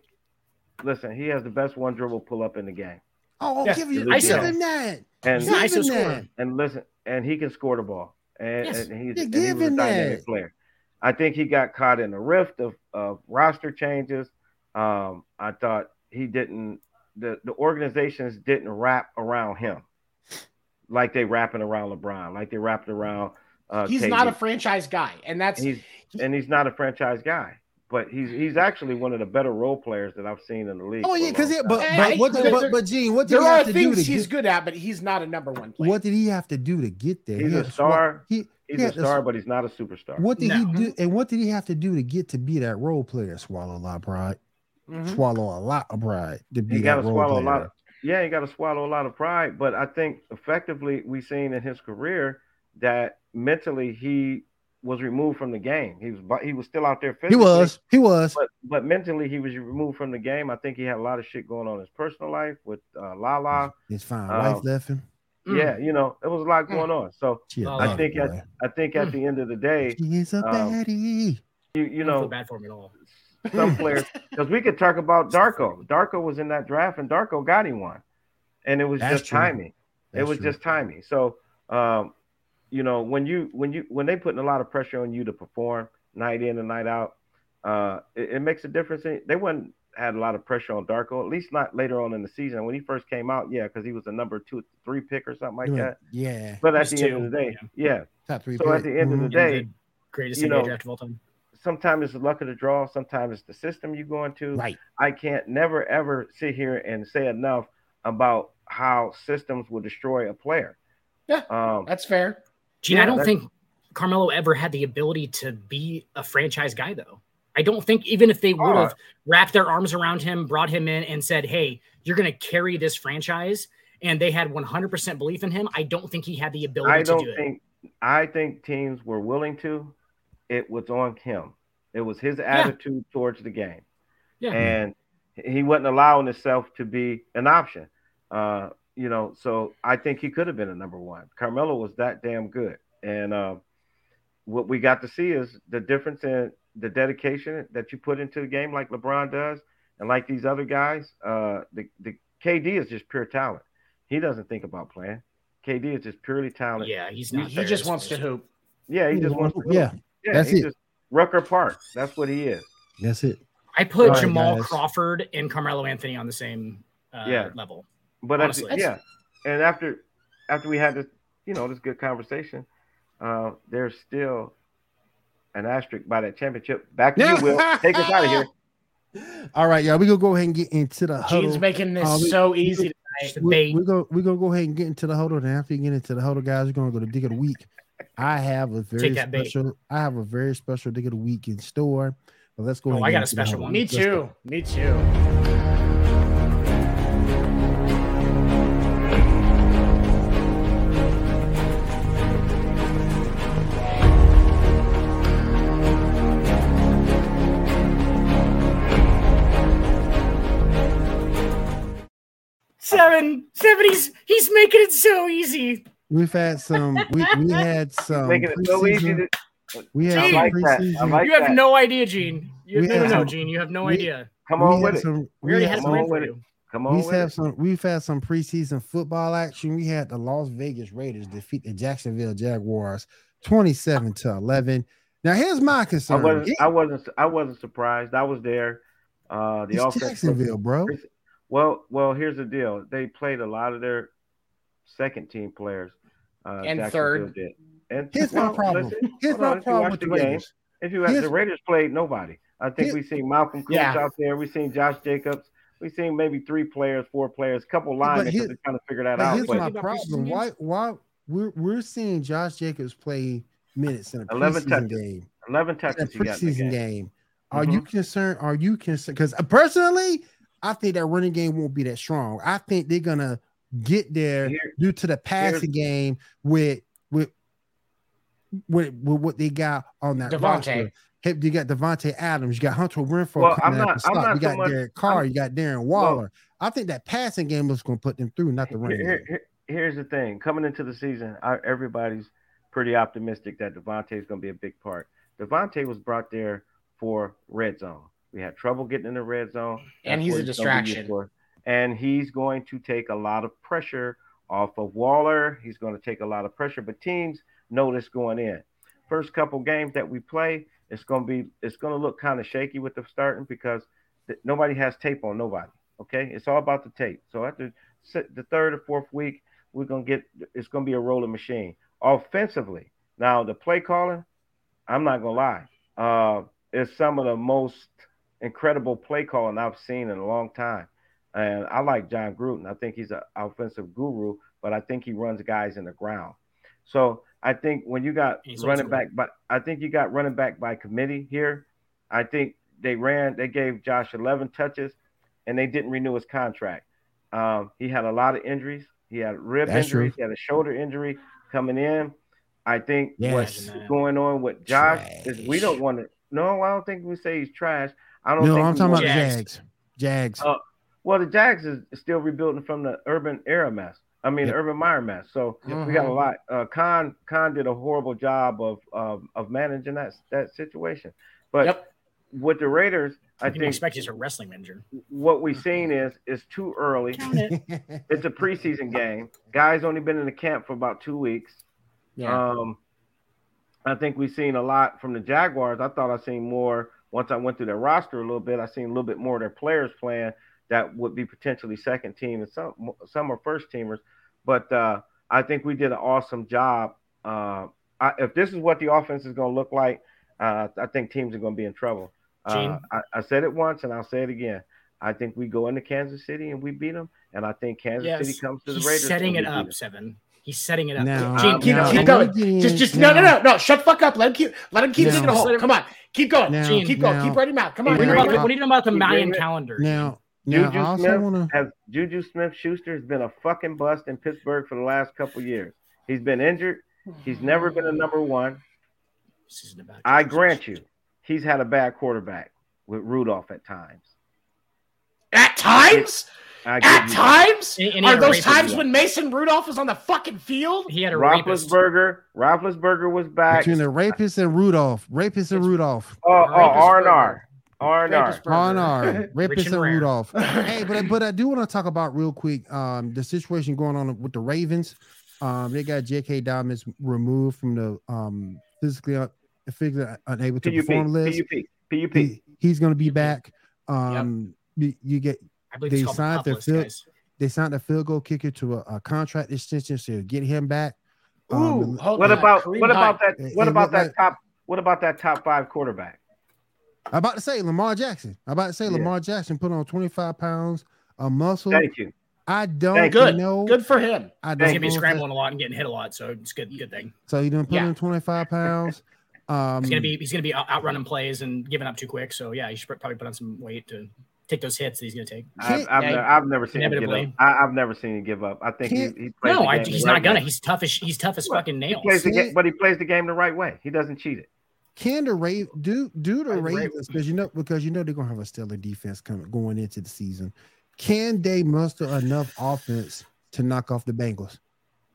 Listen, he has the best one dribble pull up in the game, Oh, Yeah. give, you, I give said- him that. and He's an Give ISO him that. and listen, and he can score the ball, and, Yes. and he's Yeah, and he was a dynamic that. player. I think he got caught in a rift of, of roster changes. Um, I thought he didn't. The the organizations didn't wrap around him like they wrapping around LeBron, like they wrapped around. Uh, He's KD. not a franchise guy, and that's and he's and he's not a franchise guy, but he's he's actually one of the better role players that I've seen in the league. Oh yeah, because long but time. Hey, but what there- but, but Gene, what did there he have to do things he's get? good at, but he's not a number one player. What did he have to do to get there? He's He a star. swat- He, he's he a star, sw- but he's not a superstar. what did No. he do? And what did he have to do to get to be that role player? Swallow a lot of pride. Mhm. Swallow a lot of pride to be He that got to role swallow a player. lot. Of, yeah, you got to swallow a lot of pride. But I think effectively we've seen in his career that mentally he was removed from the game. He was bu- he was still out there he was. He was. But but mentally he was removed from the game. I think he had a lot of shit going on in his personal life with uh, Lala. His fine Um, wife left him. Mm. Yeah, you know, it was a lot going on. So She a Well, I bad think boy. at, I think at the end of the day, she is a um, you you I don't feel know, bad for him at all. some players because we could talk about Darko. Darko was in that draft and Darko got him one. And it was That's just true. timing. it was true. just timing. So um, you know, when you when you when they putting a lot of pressure on you to perform night in and night out, uh, it, it makes a difference. In, they wouldn't had a lot of pressure on Darko, at least not later on in the season. When he first came out, yeah, because he was a number two, three pick or something like Yeah, that. Yeah. But at He's the end of the day, yeah. yeah. Top three. So at the end of the Mhm. day, the greatest you NBA know, draft of all time. sometimes it's the luck of the draw. Sometimes it's the system you go into. right. I can't never ever sit here and say enough about how systems will destroy a player. Yeah. Um, That's fair. Gene, Yeah, I don't that- think Carmelo ever had the ability to be a franchise guy, though. I don't think even if they would have wrapped their arms around him, brought him in, and said, "Hey, you're going to carry this franchise," and they had 100% belief in him, I don't think he had the ability I don't do think. I think teams were willing to. It was on him. It was his attitude towards the game, Yeah. and he wasn't allowing himself to be an option. Uh, you know, so I think he could have been a number one. Carmelo was that damn good, and uh, what we got to see is the difference in the dedication that you put into the game, like LeBron does, and like these other guys. Uh, the the KD is just pure talent. He doesn't think about playing. KD is just purely it. talent. Yeah, he's not. he there just wants to hoop. Yeah, he just wants to. yeah, yeah, that's he it. Just, Rucker Park. That's what he is. that's it. I put All right, Jamal guys. Crawford and Carmelo Anthony on the same uh, Yeah. level. But at the- yeah, and after after we had this, you know, this good conversation, uh, there's still an asterisk by that championship. Back to you, Will. Take us out of here. All right, y'all. We gonna go ahead and get into the huddle. Gene's making this Uh, we- so easy. Just a we, bait. we're gonna we're gonna go ahead and get into the huddle. And after you get into the huddle, guys, we're gonna go to dig of the week. I have a very Take that bait. special. I have a very special dig of the week in store. But let's go. Oh, ahead I got a special one. Me Let's too. Me too. Seven, seven. He's he's making it so easy. We've had some. We, we had some. Making it so easy. To, We had I some like preseason. like you have that. no idea, Gene. You We no, no, had no, Gene. You have no we- idea. come on had with it. We already had had a come some- plan on for with it. you. Come on We've had it. some. We've had some preseason football action. We had the Las Vegas Raiders defeat the Jacksonville Jaguars, twenty-seven to eleven. Now here's my I concern. wasn't. I wasn't. I wasn't surprised. I was there. Uh, the it's offense. Jacksonville, bro. Well, well, here's the deal. They played a lot of their second team players. Uh, And Jacksonville third. Did. And Here's well, my problem. listen, Here's my on, if you problem watch with the the game, Raiders. If you have the Raiders played nobody. I think Here- we've seen Malcolm Koonce Yeah. out there. We've seen Josh Jacobs. We've seen maybe three players, four players, a couple but linemen because here- they're trying to figure that But out. here's But my problem. Why? Why we're we're seeing Josh Jacobs play minutes in a 11 preseason touches. game. 11 In a touches in the preseason game. game. Are you Mhm. concerned? Are you concerned? Because personally, I think that running game won't be that strong. I think they're gonna get there Here- due to the passing game with with with, with what they got on that Davante. roster. Hey, You got Davante Adams, you got Hunter Renfrow Well, coming I'm not- I'm not You so got much- Derek Carr, I'm- you got Darren Waller. I think that passing game is going to put them through, not the running Here- here- here's the thing. Coming into the season, I, everybody's pretty optimistic that Davante is going to be a big part. Davante was brought there for red zone. We had trouble getting in the red zone, And he's a gonna be used distraction. And he's going to take a lot of pressure off of Waller. He's going to take a lot of pressure, but teams know this going in. First couple games that we play, it's going to be it's going to look kind of shaky with the starting because th- nobody has tape on nobody. Okay, it's all about the tape. So after the third or fourth week, we're gonna get it's gonna be a rolling machine. Offensively, now the play calling, I'm not gonna lie, uh, it's some of the most incredible play calling I've seen in a long time. And I like Jon Gruden. I think he's an offensive guru, but I think he runs guys in the ground. So I think when you got He's running back, but I think you got running back by committee here. I think they ran, they gave Josh 11 touches, and they didn't renew his contract. Um, he had a lot of injuries. He had rib That's injuries. true. He had a shoulder injury coming in. I think Yes. what's Imagine that. going on with Josh is we don't want to. No, I don't think we say he's trash. I don't No, think I'm talking about Jags. Jags. Jags. Oh, Well, the Jags is still rebuilding from the Urban era mess. I mean, Yep. Urban Meyer mess. So we got a Mhm. lot. Uh, Khan Khan did a horrible job of of, of managing that that situation. But Yep. with the Raiders, I I think expect he's a wrestling manager. what we've seen is is too early. It. It's a preseason game. Guys only been in the camp for about two weeks. Yeah. Um, I think we've seen a lot from the Jaguars. I thought I seen more once I went through their roster a little bit. I seen a little bit more of their players playing that would be potentially second team and some some are first teamers. But uh, I think we did an awesome job. Uh, I, if this is what the offense is going to look like, uh, I think teams are going to be in trouble. Uh? I, I said it once and I'll say it again. I think we go into Kansas City and we beat them, and I think Kansas Yes. City comes to the He's Raiders. setting it up, beat seven. He's setting it up. Now- Gene, keep, now- keep keep going. Gene, Just, just no, no, no, no. Shut the fuck up. Let him keep. Let him keep Now- digging a hole. Come on, keep going. Now- Gene, keep going. now- keep running mouth. Come on. What do you know about the- what do about the Mayan calendar? Now, now Juju I also Smith want to. has Juju Smith Schuster has been a fucking bust in Pittsburgh for the last couple years. He's been injured. He's never been a number one. This isn't about I grant you, he's had a bad quarterback with Rudolph at times. At times, I give at you that. times, And- and are those rapist. times when Mason Rudolph was on the fucking field? He had a rapist. Roethlisberger, Roethlisberger was back. Between the rapist and Rudolph, rapist and Rudolph, Oh, oh, Rapist R and. R, R and R. R&R, rapist and and. Rudolph. hey, but I- but I do want to talk about real quick um the situation going on with the Ravens. Um, they got J.K. Dobbins removed from the um physically un- physically unable to PUP, perform list. PUP, PUP. He- he's going to be back. Um, you, you get I believe They it's called signed the their field- guys. they signed a field goal kicker to a, a contract extension to get him back. Ooh, Um, hold What on. about Kareem what about that? What it about that like- top? What about that top five quarterback? I'm about to say Lamar Jackson. I'm about to say Yeah. Lamar Jackson put on 25 pounds of muscle. Thank you. I don't Thank Good. know. Good for him. I don't He's gonna be know if that- scrambling a lot and getting hit a lot, so it's good. Good thing. So he done put Yeah. in 25 pounds. Um, He's gonna be he's gonna be outrunning plays and giving up too quick. So yeah, he should probably put on some weight to take those hits that he's gonna take. I've, I've, Yeah, ne- I've never seen him give up. inevitably. I, I've never seen him give up. I think he, he plays No, the I, game the he's right not gonna. way. He's tough as he's tough as fucking He nails. plays the game, but he plays the game the right way. He doesn't cheat it. Can the Ra- do do the Right, right. Ravens because you know because you know they're gonna have a stellar defense coming going into the season. Can they muster enough offense to knock off the Bengals?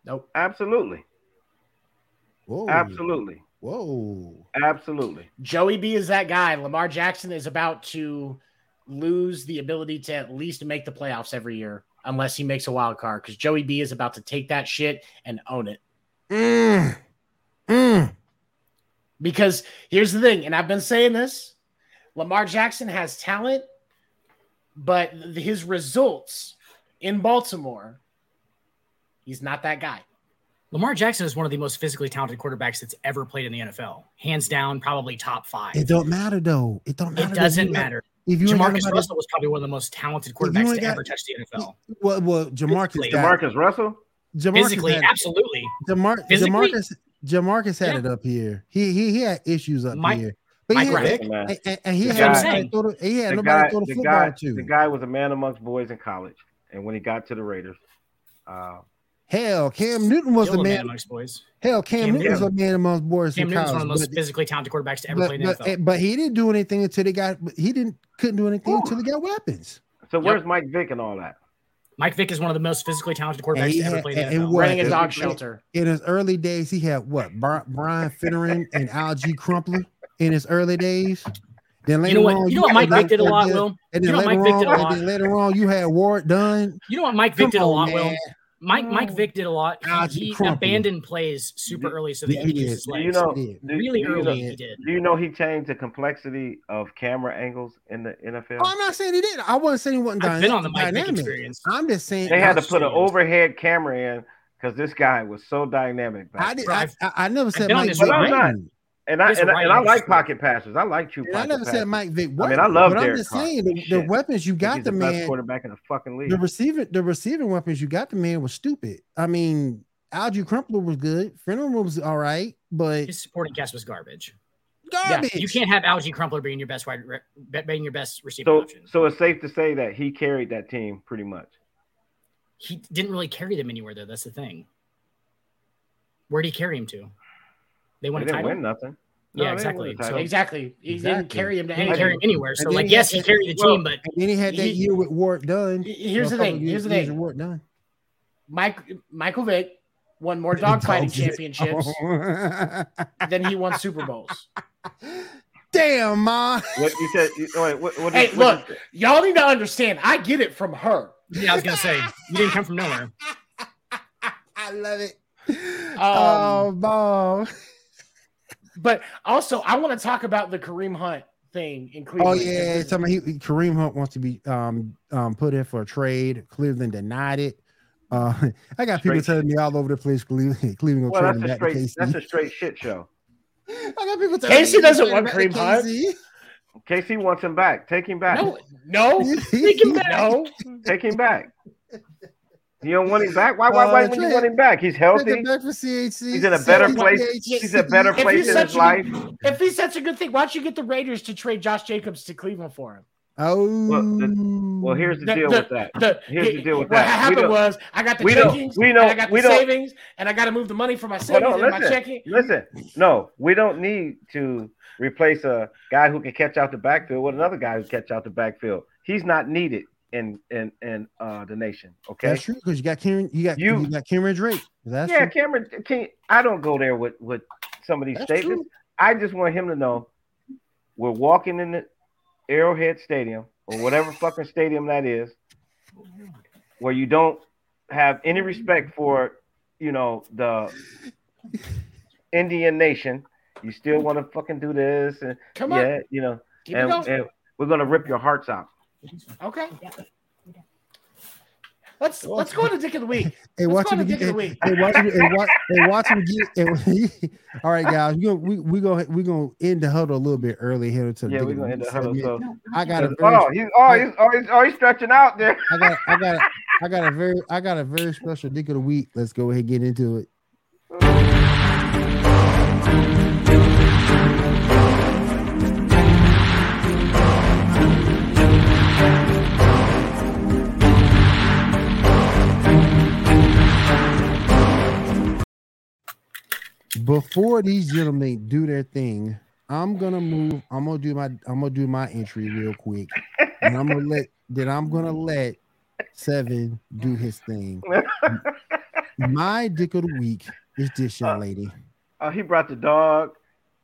Nope. Absolutely, Whoa, absolutely, whoa. absolutely. Joey B is that guy. Lamar Jackson is about to lose the ability to at least make the playoffs every year unless he makes a wild card because Joey B is about to take that shit and own it. Mm. Mm. Because here's the thing, and I've been saying this Lamar Jackson has talent, but his results in Baltimore, he's not that guy. Lamar Jackson is one of the most physically talented quarterbacks that's ever played in the NFL, hands down, probably top five. It don't matter though. It don't matter. It doesn't You matter. If you Jamarcus nobody- Russell was probably one of the most talented quarterbacks to got- ever touch the NFL. Well, well, Jamarcus got Demarcus Russell. Jamarcus Physically, had, absolutely. Jamar, Physically? Jamarcus Jamarcus had Yeah. it up here. He he he had issues up Mike- here. But Mike he had, Vick? And, and- and he The had guy- nobody throw the, he had the nobody guy, throw the the football guy, to. the guy was a man amongst boys in college, and when he got to the Raiders, uh, Hell, Cam Newton was Still a a man man. amongst boys. Hell, Cam, Cam Newton was a Newton. man amongst boys Cam in Newton's one of the most But, physically talented quarterbacks to ever but, play in the but, NFL. but he didn't do anything until they got. He didn't couldn't do anything Ooh. until they got weapons. so where's Mike Vick and all that? Mike Vick is one of the most physically talented quarterbacks he to ever play in the and- and NFL. what- Running a dog shelter. In his early days, he had what Brian Finneran and Alge Crumpler in his early days. Then later You know what? on, You know what had- Mike Vick did a lot, Will. And You then know later on, and then later on, you had Warrick Dunn. You know what Mike Vick did a lot, Will? Man. Mike Mike oh. Vick did a lot. He- He, abandoned plays super early so that Yeah, he could he use did. his Do legs. you know? Do, really do you early know, he did. do you know he changed the complexity of camera angles in the NFL? Oh, I'm not saying he did. I wasn't saying he wasn't I've been on the dynamic. Mike Vick experience. I'm just saying they had to put an overhead camera in because this guy was so dynamic. I did. I, I've- I, I never said been on Mike this Vick. ride. Ran. And I and, I- and I like is- pocket passes. I like true And I never passes. said Mike Vick. I mean, I love But I'm just Carr. saying the, the weapons you got he's the the best man. quarterback in the fucking league. The receiving the receiving weapons you got the man was stupid. I mean, Alge Crumpler was good. Fenner was all right, but His supporting cast was garbage. garbage. You can't have Alge Crumpler being your best wide, re- being your best receiving so option. so it's safe to say that he carried that team pretty much. He didn't really carry them anywhere though. That's the thing. Where did he carry him to? They won They a didn't title. win nothing. Yeah, exactly. So- Exactly. He Exactly. didn't carry him to He didn't carry him anywhere. So like, yes, he carried the well, team, but then he had that He- year with Warrick Dunn. Here's the thing. Here's the years- years thing. with Warrick Dunn. Mike Michael Vick won more dogfighting Dogs. championships than he won Super Bowls. Damn, ma. What you said? you- Wait, what, what, Hey, what look, you- y'all need to understand. I get it from her. yeah, I was gonna say you didn't come from nowhere. I love it. Um, oh, Bob. But also, I want to talk about the Kareem Hunt thing in Cleveland. Oh yeah, it's talking about he, Kareem Hunt wants to be um um put in for a trade. Cleveland denied it. Uh, I got people Straight telling me all over the place. Cleveland, Cleveland well, gonna that's trade a him back to straight KC. that's a straight shit show. I got people telling Casey me doesn't want Kareem Hunt. KC. KC wants him back. Take him back. No, no, Take him no. Take him back. You don't want him back? Why? Why? Why Uh, would you want him back? He's healthy. back for CHC. He's in a better CHC. place. He's in a better place in his a life. good- If he's such a good thing, why don't you get the Raiders to trade Josh Jacobs to Cleveland for him? Oh, Well, here's the The- deal the- with that. The, Here's the deal with what that. What happened was I got the we don't- checkings, we and don't- I got we the don't- savings, and I got to move the money for my savings on, and my checking. listen. No, we don't need to replace a guy who can catch out the backfield with another guy who can catch out the backfield. He's not needed in in in uh, the nation. Okay. That's true because you got Cameron, you got You- you, got Cameron Drake. That's yeah, true. Cameron. Can, I don't go there with with some of these That's statements. true. I just want him to know we're walking in the Arrowhead Stadium or whatever fucking stadium that is, where you don't have any respect for, you know, the Indian nation. You still want to fucking do this and Come on, yeah, you know, keep and, and we're gonna rip your hearts out. Okay. Let's let's go on to Dick of the Week. Hey, Let's watch go him to get. Dick of the Hey, Week. hey, watch him. Hey, watch, hey, watch him get. Hey, all right, guys. We gonna we we gonna we gonna end the huddle a little bit early here to Yeah, we're gonna end the huddle. So, I got a oh, very, oh, he's oh he's oh he's, oh, he's stretching out there. I got I got I got a very I got a very special Dick of the Week. Let's go ahead and get into it. Before these gentlemen do their thing, I'm gonna move. I'm gonna do my. I'm gonna do my entry real quick, and I'm gonna let. Then I'm gonna let Seven do his thing. My dick of the week is this young uh, lady. Oh, he brought the dog.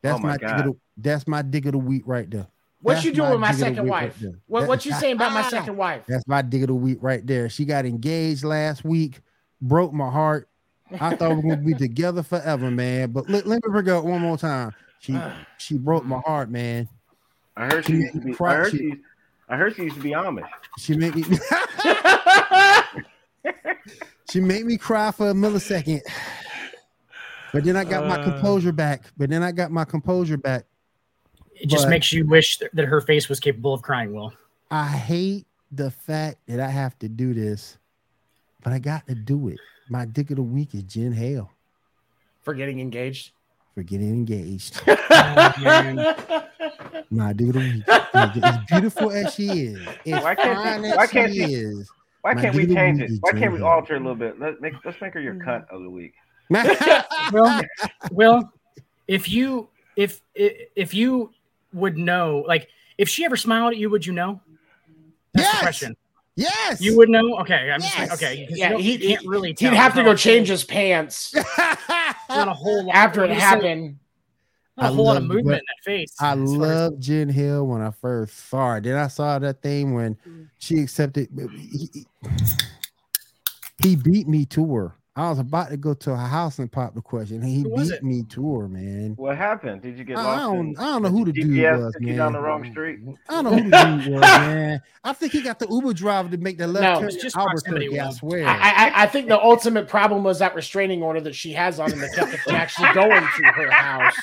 That's Oh my my, dick of the, that's my dick of the week right there. What That's you doing with my dick of the second wife? right. What That- what you saying about my ah. second wife? That's my dick of the week right there. She got engaged last week, broke my heart. I thought we were gonna be together forever, man. But let, let me bring up one more time. She she broke my heart, man. I heard she used to be. I heard she- she. I heard she used to be Amish. She made me she made me cry for a millisecond. But then I got my Uh. composure back. But then I got my composure back. It just But- makes you wish that, that her face was capable of crying. Will I hate the fact that I have to do this, but I got to do it. My dick of the week is Jen Hale For getting engaged. for getting engaged. Oh. My dick of the week. As beautiful as she is, as Why can't fine she- as why can't she she- is. Why can't we dick of the change it? it? is Why can't we alter it a little bit? Let make let's make her your mm-hmm. cunt of the week. well, well, if you if if if you would know, like, if she ever smiled at you, would you know? That's Yes! the question. Yes, You would know. Okay, I'm just like, Yes! okay. 'cause Yeah, you, don't- he- you can't really. He'd have to go change his pants not a whole lot after it there's happened. A, I whole lot of love- movement but in that face. I as as- love Jen Hill when I first saw her. Then I saw that thing when mm. she accepted. He, he- he beat me to her. I was about to go to her house and pop the question. and He beat it? me to her, man. What happened? Did you get I lost? don't, in- I don't know who the did dude was, took you down the wrong street. I don't know who the dude was, man. I think he got the Uber driver to make the left No, turn it's just to proximity, Albuquerque. I swear. I, I, I think the ultimate problem was that restraining order that she has on him that kept her from actually going to her house.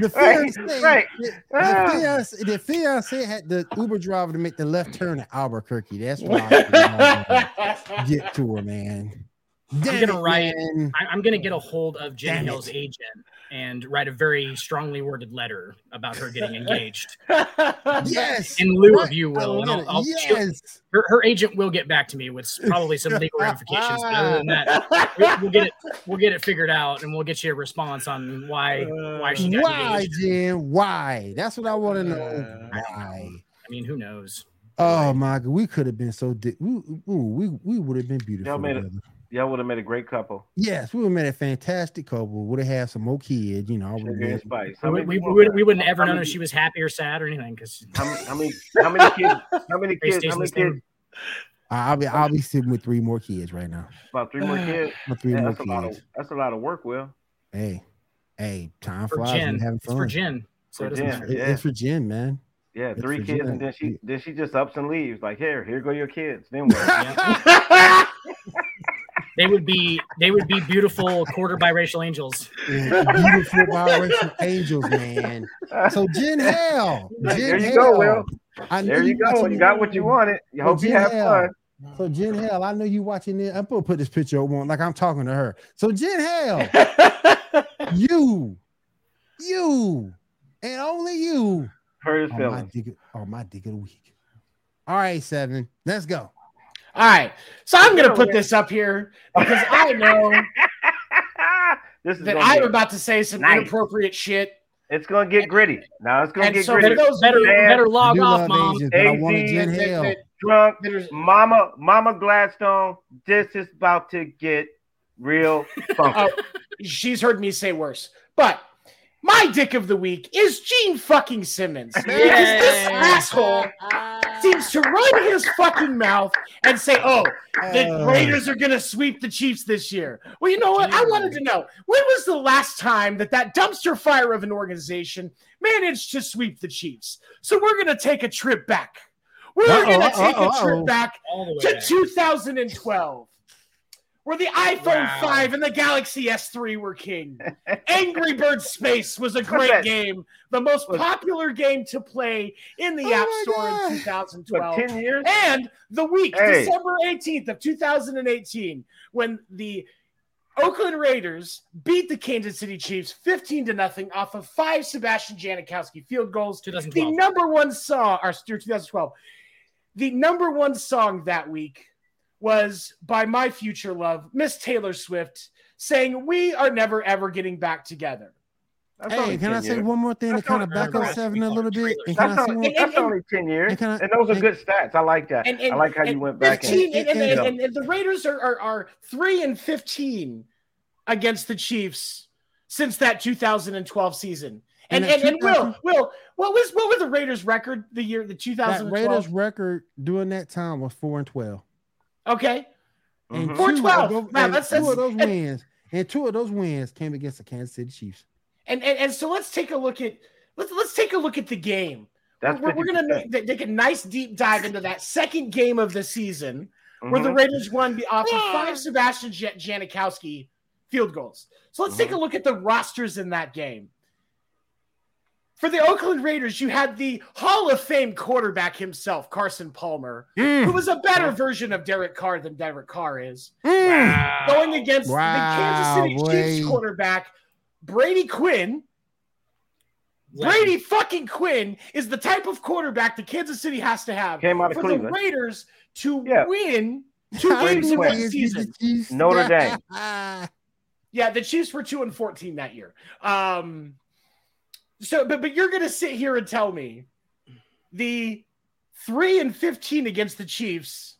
the Right, fiance, right. the, Ah. the fiance, the fiance had the Uber driver to make the left turn to Albuquerque. That's why I get to her, man. Damn I'm gonna write- man. I, I'm going to get a hold of Jen Damn Hill's it. agent and write a very strongly worded letter about her getting engaged. Yes. In lieu Right, of you, Will. And I'll. I'll, yes. her, her agent will get back to me with probably some legal ramifications. But other than that, we'll, we'll get it. We'll get it figured out, and we'll get you a response on why why she got Why, engaged. Jen? Why? That's what I want to know. Uh, Why? I mean, who knows? Oh my god, we could have been so di- we, ooh, we we would have been beautiful. Y'all made it- together. Y'all would have made a great couple. Yes, we would have made a fantastic couple. Would have had some more kids, you know. Sugar and been- spice. We, How we, many we, we wouldn't ever how know many- if she was happy or sad or anything because How many, how many, how many kids? How many kids? How many kids? I'll be I'll be sitting with three more kids right now. About three more kids. My three Yeah, more that's a lot of. kids. That's a lot of work, Will. Hey, hey, time for flies. Jen, you're having it's fun. for Jen. So For it Jen. It- Yeah. It's for Jen, man. Yeah, That's three kids, Jen. and then she then she just ups and leaves. Like here, here go your kids. Then what? They would be they would be beautiful quarter biracial angels. Yeah, Beautiful biracial angels, man. So Jen Hale, Jen there you Hale. go, Will. I There you got go. You got what you wanted. You Well, hope you have Hale, fun. So Jen Hale, I know you watching this. I'm gonna put this picture on like I'm talking to her. So Jen Hale, you, you, and only you Hurt his are my feelings. dick, my dick of the week. All right, seven. Let's go. All right. So I'm going to put this up here because I know this is that I'm about to say some nice. inappropriate shit. it's gonna get gritty. Now it's gonna And get so for gritty. those Better, Man, better log do off, mom. Asians, but I wanted AZ Jen that- Drunk Mama Mama Gladstone. This is about to get real funky. Oh, she's heard me say worse. But my dick of the week is Gene fucking Simmons. Because this Yay. asshole seems to run his fucking mouth and say, oh, the Uh, Raiders are going to sweep the Chiefs this year. Well, you know what? I wanted to know when was the last time that that dumpster fire of an organization managed to sweep the Chiefs? So we're going to take a trip back. We're going to take uh-oh, a trip back All the way to back. 2012, where the iPhone Wow. 5 and the Galaxy S3 were king. Angry Bird Space was a great that? game, the most popular game to play in the Oh App Store God. in What, 2012. ten years? And the week, Hey. December 18th of 2018, when the Oakland Raiders beat the Kansas City Chiefs 15 to nothing off of five Sebastian Janikowski field goals. The number one song, or 2012, the number one song that week was by my future love, Miss Taylor Swift, saying, We are never ever getting back together. That's Hey, can I say years. one more thing to kind of back up seven a little bit? And three can That's I say only, that's only 10 years. and I- And those are and- good stats. I like that. And, and I like how you and went back and, 15, and, and, and- and- and the Raiders are, are, are 3 and 15 against the Chiefs since that 2012 season. And And and, and Will, Will, what was what was the Raiders record the year the That 2012? Raiders record during that time was four and twelve. Okay. And Mhm. Four two twelve. of those- Wow, and that's- two of those and- wins, and two of those wins came against the Kansas City Chiefs. And, and and so let's take a look at let's let's take a look at the game. That's we're, we're gonna make, take a nice deep dive into that second game of the season where the Mhm. Raiders won be- off of five Sebastian Janikowski field goals. So let's take a look at the rosters in that game. For the Oakland Raiders, you had the Hall of Fame quarterback himself, Carson Palmer, Mm. who was a better version of Derek Carr than Derek Carr is, Wow. going against Wow, the Kansas City Chiefs quarterback, Brady Quinn. Brady fucking Quinn is the type of quarterback that Kansas City has to have Came out of for Cleveland. the Raiders to Yeah. win two How games in win one against the season. Notre Dame. Yeah, the Chiefs were two and fourteen that year. Um, so, but but you're gonna sit here and tell me the three and fifteen against the Chiefs,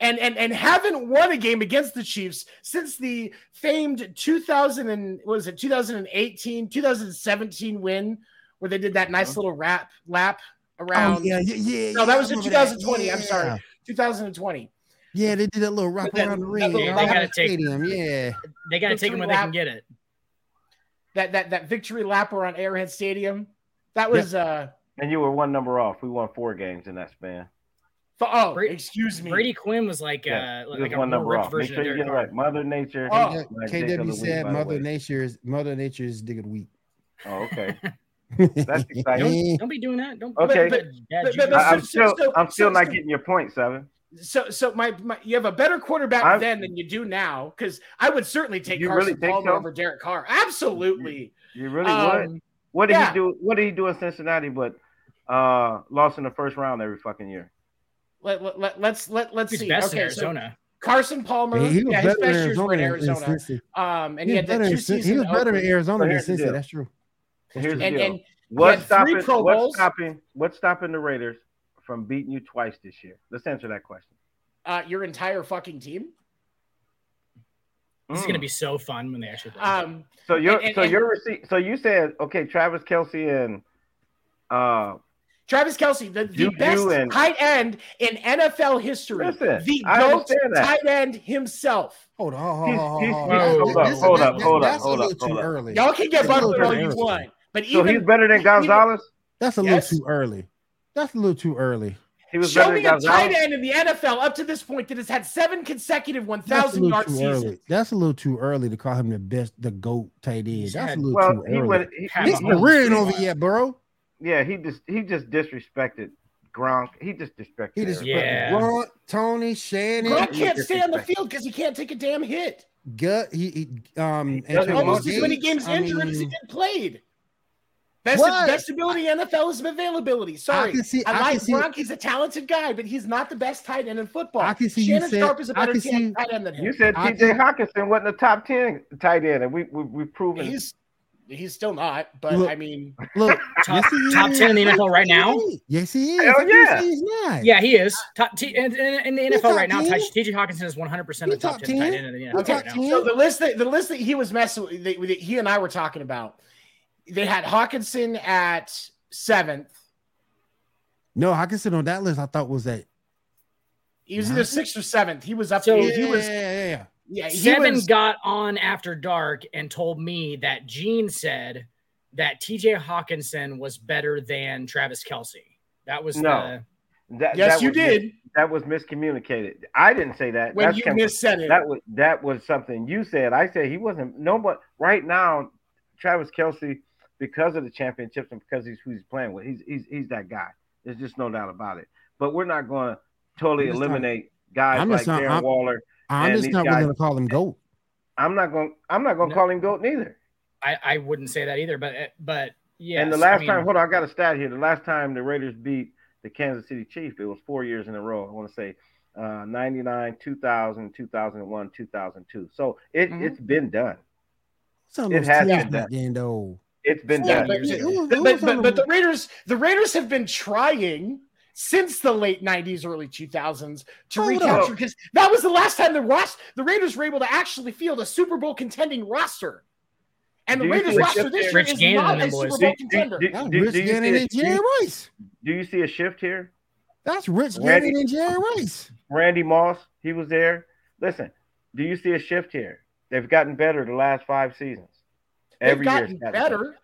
and and and haven't won a game against the Chiefs since the famed 2000 and what was it 2018 2017 win where they did that nice uh-huh. little rap lap Oh around. yeah, yeah, yeah. No, that yeah, was in remember that. 2020. I'm sorry. 2020. Yeah, they did that little wrap around the ring. they gotta take- stadium. Yeah. They got to take them when they can get it. That that that victory lap around Arrowhead Stadium. That was uh And you were one number off. We won four games in that span. f- oh Brady- excuse me. Brady Quinn was like Yeah, uh, just like a one number off. Make version sure of you Derek get it right. Mother Nature. Oh. KW My dick of the KW week, said Mother way. Nature's Mother Nature's dick of the week. Oh, okay. That's exciting. Don't, don't be doing that. Don't. Okay. But- Dad, but- you- but- I, I'm still, so- I'm still so- not so- getting your point, Seven. So so my, my you have a better quarterback I'm- then than you do now because I would certainly take You Carson really Palmer so? over Derek Carr. Absolutely. You really would? Um, What did yeah. he do? What did he do in Cincinnati? But uh, lost in the first round every fucking year. let, let, let, let's let let's He's see. best in Okay, so Arizona. Carson Palmer. Yeah, he was yeah, his better in best years were in Arizona. than- than Um, and He he had that two Cin- seasons. he was better in Arizona than here's the Cincy. That's true. Here's the And, deal. and what's had three stopping? Pro What's Bowls. stopping? What's stopping the Raiders from beating you twice this year? Let's answer that question. uh, your entire fucking team. This is Mm. gonna be so fun when they actually play. Um, So you're and- so and- you're receipt. So you said okay, Travis Kelce and uh Travis Kelce, the, the best and- tight end in NFL history. Listen, the I GOAT tight end himself. Hold on, hold on, He's- hold on, he's- hold he's- on. hold up, This- hold that- up, hold up, That's a hold up, little too hold up. early. Y'all can get That's a bumped little all too you early. want, but so even he's better than even- Gonzalez. That's a Yes. little too early. That's a little too early. He was show me a tight end in the NFL up to this point that has had seven consecutive 1,000 yard too seasons. early. That's a little too early to call him the best, the goat tight end. That's a little Well, too he early. would. He, Have His he- hole. career ain't over yet, bro. yeah, he just he just disrespected Gronk. He just disrespected. He just everybody. Yeah. Gronk, Tony, Shannon, Gronk can't stay on the field because he can't take a damn hit. Gut, he, he um, doesn't Almost as many Gates, games I injured as he did played. Best, What? best ability in NFL is availability. Sorry, I, can see- I can like see- Gronk. He's a talented guy, but he's not the best tight end in football. I can see you Shannon said- Sharpe is a I better can tight see- end than him. You said T.J. think- Hockenson wasn't a top ten tight end, and we we we've proven he's he's still not. But Look, I mean, Look, Top- yes, top 10 in the NFL right now? Yes, he is. Hell How can you yeah. say He's not. Yeah, he is. Top T, in, in, in the He's NFL right top now. TJ Hockenson is 100 percent the top top 10 tight end in the He's NFL right now. so the list that the list that he was messing with, that, that he and I were talking about, they had Hockenson at seventh. No, Hockenson on that list I thought was that. He was Ninth? either sixth or seventh. He was up. So- he, he was. yeah, yeah, yeah. Yeah, Seven was. got on after dark and told me that Gene said that TJ Hockenson was better than Travis Kelce. That was No. that. yes, that you was did. that was miscommunicated. I didn't say that. When That's you Ken- missaid it. that was that was something you said. I said he wasn't. No, but right now, Travis Kelce, because of the championships and because he's who he's playing with, he's he's he's that guy. There's just no doubt about it. But we're not going to totally I'm not- eliminate guys I'm like just not- Darren I'm- Waller. I'm And just not guys- going to call him GOAT. I'm not going. I'm not going to No. call him goat neither. I, I wouldn't say that either, but but yeah. and the last time, hold on, I got a stat here. The last time the Raiders beat the Kansas City Chiefs, it was four years in a row. I want to say uh, 99, 2000, 2001, 2002. So it, Mhm. it's been done. It's It those has teams been back then, though. It's been Yeah, done. but- It but, but, but the- the Raiders, the Raiders have been trying since the late '90s, early 2000s to oh, Hold recapture up. because that was the last time the Ross, the Raiders were able to actually field a Super Bowl contending roster. And the Do you Raiders roster this year is not a Super. Bowl Do- do- contender. do- That's do- Rich you Gannon see a- and Jerry Rice. Do you see a shift here? That's Rich Randy- Gannon and Jerry Rice. Randy Moss, he was there. Listen, do you see a shift here? They've gotten better the last five seasons. They've Every year gotten it's gotten better.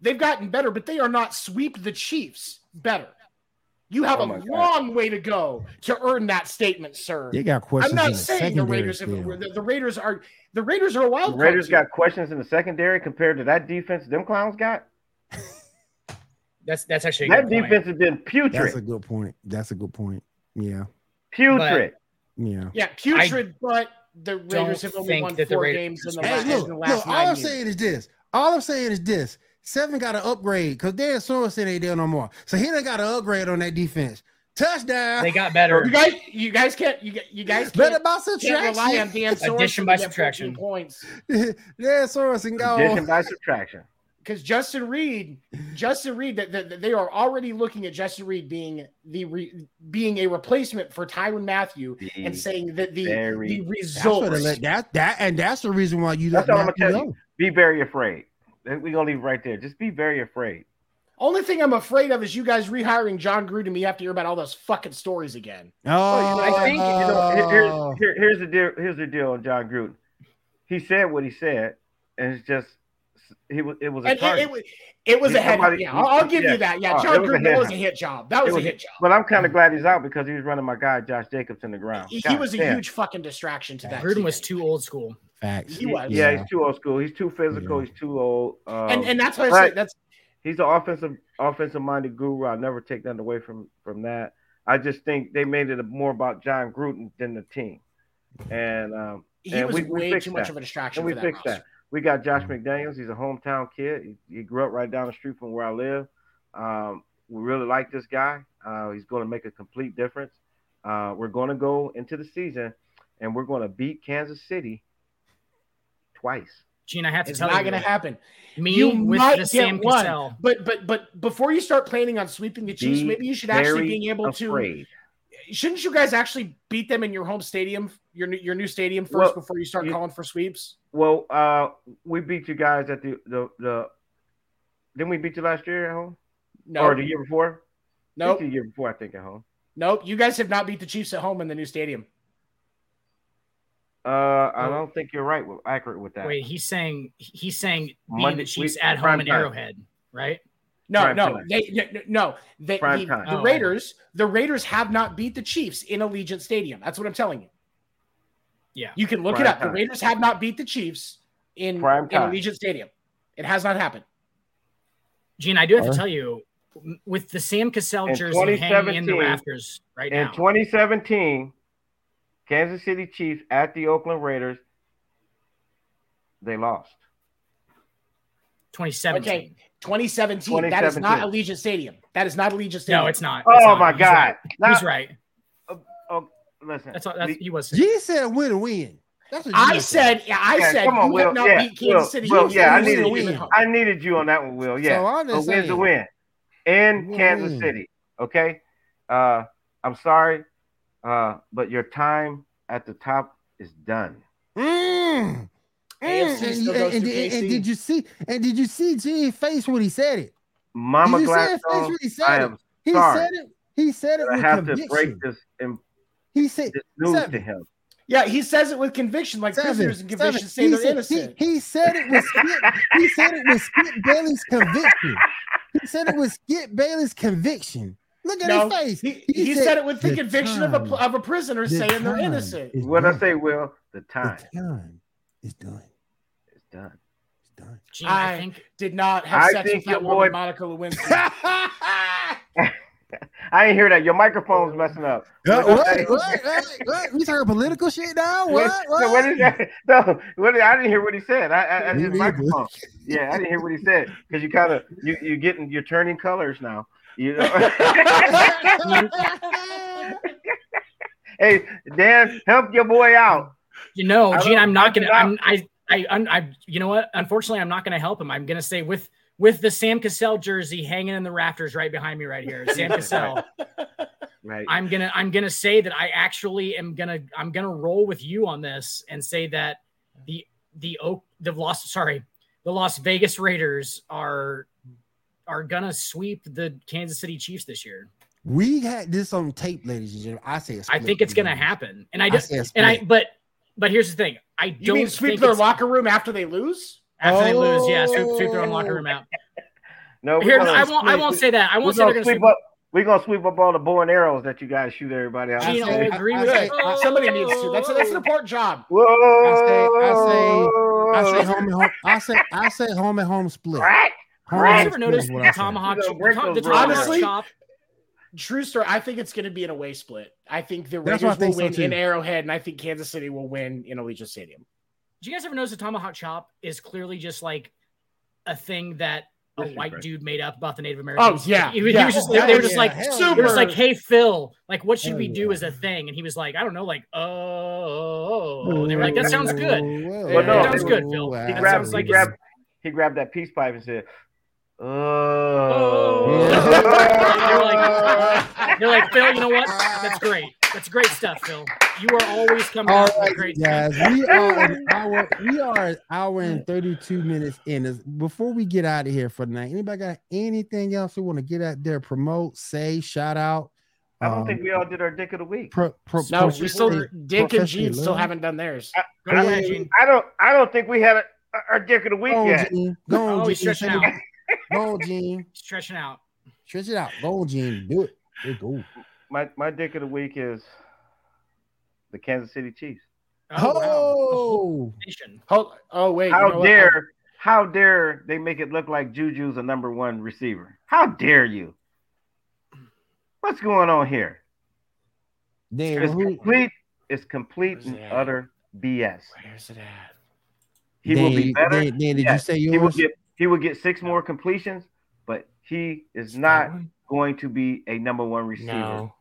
They've gotten better, but they are not sweep the Chiefs better. You have Oh a my God. long way to go to earn that statement, sir. They got questions. I'm not in the saying the Raiders. Have, the, the Raiders are the Raiders are a wild The card. Raiders team. got questions in the secondary compared to that defense them clowns got. that's that's actually a That good point. defense has been putrid. That's a good point. That's a good point. Yeah, Putrid. yeah. Yeah, putrid, but the Raiders have only won four Raiders- games in the Hey, last, look, in the look. last All I'm years. saying is this. All I'm saying is this. Seven got to upgrade because Dan Sorensen ain't there no more. So he done got to upgrade on that defense. Touchdown. They got better. You guys, you guys can't, you, you guys Better can't, by can't rely on subtraction. Dan Sorensen Addition to by get 14 subtraction. points Dan Sorensen go. Addition by subtraction. because Justin Reid, Justin Reid, that, that, that they are already looking at Justin Reid being the re, being a replacement for Tyrann Mathieu and saying that the Very- the That's what they results. that that and that's the reason why you That's let all I'm gonna tell go. you. Be very afraid. We're gonna leave it right there. Just be very afraid. Only thing I'm afraid of is you guys rehiring Jon Gruden. Me have to hear about all those fucking stories again. Oh, Well, you know, I think you know. here- Here's, here- here's the deal. Here's the deal on Jon Gruden. He said what he said, and it's just he was. It was a And it, target. it, was- it was a Yeah, head. somebody- Yeah, I'll, I'll give yeah. you that. Yeah, Oh, Jon it was a Gruden. Hit was a job. hit job. That was, was a a- hit job. but I'm kind of glad he's out because he was running my guy Josh Jacobs in the ground. He, he was a damn. huge fucking distraction to that. Gruden team. was too old school. Facts. He was. Yeah, Yeah. he's too old school. He's too physical. Yeah. He's too old. Um, and and that's why I right. say that's he's an offensive offensive minded guru. I'll never take that away from from that. I just think they made it more about Jon Gruden than the team, and um, he And was we- we way fixed too much that. of a distraction and we for that fixed roster. that. We got Josh McDaniels. He's a hometown kid. He, he grew up right down the street from where I live. Um, we really like this guy. Uh, he's going to make a complete difference. Uh, we're going to go into the season, and we're going to beat Kansas City twice. Gene, I have to It's tell you, it's not going to happen. me You with might the get Sam one. Cassell. But but but before you start planning on sweeping the Chiefs, Be maybe you should actually very being able to. Shouldn't you guys actually beat them in your home stadium, your new- your new stadium first Well, before you start you- calling for sweeps? Well, uh, we beat you guys at the the the. Didn't we beat you last year at home No, or the year before? nope, the year before I think at home. nope. You guys have not beat the Chiefs at home in the new stadium. Uh, I Oh. don't think you're right with accurate with that. Wait, he's saying he's saying being Monday- the Chiefs we- at home in time. Arrowhead, right? No, Prime no, they no, no. They, the, the Oh. Raiders, the Raiders have not beat the Chiefs in Allegiant Stadium. That's what I'm telling you. Yeah. You can look Prime it up. time. The Raiders have not beat the Chiefs in, Prime in time. Allegiant Stadium. It has not happened. Gene, I do have to tell you, with the Sam Cassell In jersey hanging in the rafters right now In 2017, Kansas City Chiefs at the Oakland Raiders. They lost. 2017. Okay, 2017. That is not Allegiant Stadium. That is not Allegiant Stadium. No, it's not. Oh not. my He's God! right. Now- He's right. Oh, listen. That's all. That's, the- he was. G said win and win. That's what I G said, yeah, I Yeah, said, come on, you Will. have not Yeah, beat Kansas Will. City. Will, yeah, I needed you. I needed you on that one, Will. Yeah, So I'm a just win's a win in Win, Kansas. City. Okay, uh, I'm sorry, uh, but your time at the top is done. Mm. AFC Mm. And, and- and- and- and did you see? And did you see G's face when he said it? Mama did you see his face Gladstone, when he said I it? He sorry. said it. He said it I with have to conviction. break this, in, He said this news Seven. to him. Yeah, he says it with conviction, like seven. prisoners and seven. convictions say He they're said, innocent. He, he said it was Skip. he said it was Skip Bayless conviction. He said it was Skip Bayless conviction. Look at No, his face. he, he, said, it with the, "The conviction of a of a prisoner the saying they're innocent. is What I done. say, Will, the time The time is done. It's done. It's done. Gene, I, I- think Did not have I sex think with that woman, boy- Monica Lewinsky. I didn't hear that. Your microphone's messing up. Uh, what? What'd What? What? What? what? We talking political shit now? What, What? no, what What? is that? No, what I didn't hear what he said. I, I, I his microphone. Yeah, I didn't hear what he said because you kind of you you getting you're turning colors now. You know. hey, Dan, help your boy out. you know, I Gene. I'm not gonna. I'm. I. I. I'm, You know what? Unfortunately, I'm not gonna help him. I'm gonna say with with the Sam Cassell jersey hanging in the rafters right behind me right here, Sam Cassell. Right. I'm gonna I'm gonna say that I actually am gonna I'm gonna roll with you on this and say that the the Oak the Las sorry the Las Vegas Raiders are are gonna sweep the Kansas City Chiefs this year. We had this on tape, ladies and gentlemen. I say a I split think it's gonna decision. happen, and I I just say a and I split. but but here's the thing I you don't mean sweep think their it's- locker room after they lose? after they lose. Yeah, sweep, sweep their own Oh. locker room out. no, Here I won't I won't say that I We're won't say they're gonna gonna sweep sweep. up. We're gonna sweep up all the bow and arrows that you guys shoot everybody out. Gene, I I say- agree I with say- you. I- Somebody needs to. That's that's an important job. Whoa! I say home and home. I say I say home and home split. Crack. Home Have and you home ever split noticed what the tomahawk? You're The, the tomahawk Honestly, chop. True story. I think it's going to be an away split. I think the That's what Raiders will think so, win too. in Arrowhead, and I think Kansas City will win in Allegiant Stadium. Do you guys ever notice the tomahawk chop is clearly just like a thing that a white great. dude made up about the Native oh, Americans? yeah, he, was- he yeah. was just, Oh, they were just yeah, like hell super. yeah. Just like, hey Phil, like what should Hell we do yeah. as a thing? And he was like, I don't know, like oh. oh. They were like, that oh, sounds good. Well, Well, no, sounds good, Phil. He That grabbed, sounds he like grabbed, he grabbed that peace pipe and said, "Oh." Yeah. They're like Phil, you know what? That's great. That's great stuff, Phil. You are always coming All out with right, great guys. We are an hour. We are an hour and thirty-two minutes in. Is- Before we get out of here for the night, anybody got anything else we want to get out there, promote, say, shout out? I don't Um, think we all did our dick of the week. Pro, pro, No, pro- we still Dick and professionally Gene still haven't done theirs. Go ahead, Gene. I don't. I don't think we had a, our dick of the week Go on, yet. Gene. Go on, Oh, he's Gene. Send out. it- Go on, Gene. it out. Stretch it out. Go on, Gene. Do it. There go. My my dick of the week is the Kansas City Chiefs. Oh, wow. Oh, Nation. Oh wait, How you know what? dare how dare they make it look like Juju's a number one receiver? How dare you? What's going on here? damn. It's Who, complete. It's complete and it utter BS. Where's it at? He will be better. Dan, Dan, did Yeah, you say He will get he would get six more completions, but he is not going to be a number one receiver. No.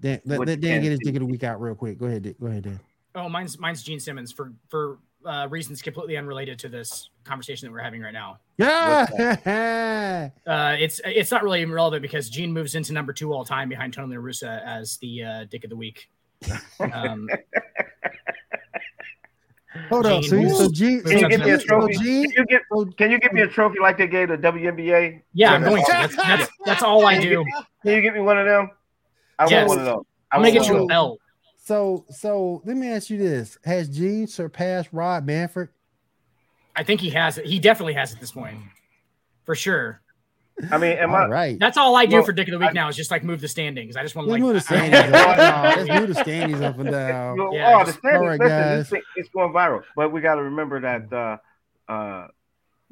Dan, let, let Dan get his dick of the week out real quick. Go ahead, Dick. Go ahead, Dan. Oh, mine's mine's Gene Simmons for for uh, reasons completely unrelated to this conversation that we're having right now. Yeah. Uh, it's it's not really relevant because Gene moves into number two all time behind Tony La Russa as the uh, dick of the week. Um, Hold on. So, Gene. so Gene, Can you so give me a Gene- so trophy? Gene, Can you get so- can you give me a trophy like they gave the WNBA? yeah, I'm going to. That's that's, that's all I do. Can you give me one of them? I Yes. want one of those. I I'm gonna want get you one a belt. so, so let me ask you this: Has Gene surpassed Rob Manfred? I think he has it. He definitely has at this point, for sure. Those. I mean, am All I? right. That's all I do Well, for dick of the week now is just like move the standings. I just want to like move the standings up. No, let's move the standings up and down. Well, Yeah, oh, the standings, all right, listen, guys. this thing, it's going viral. But we got to remember that uh, uh,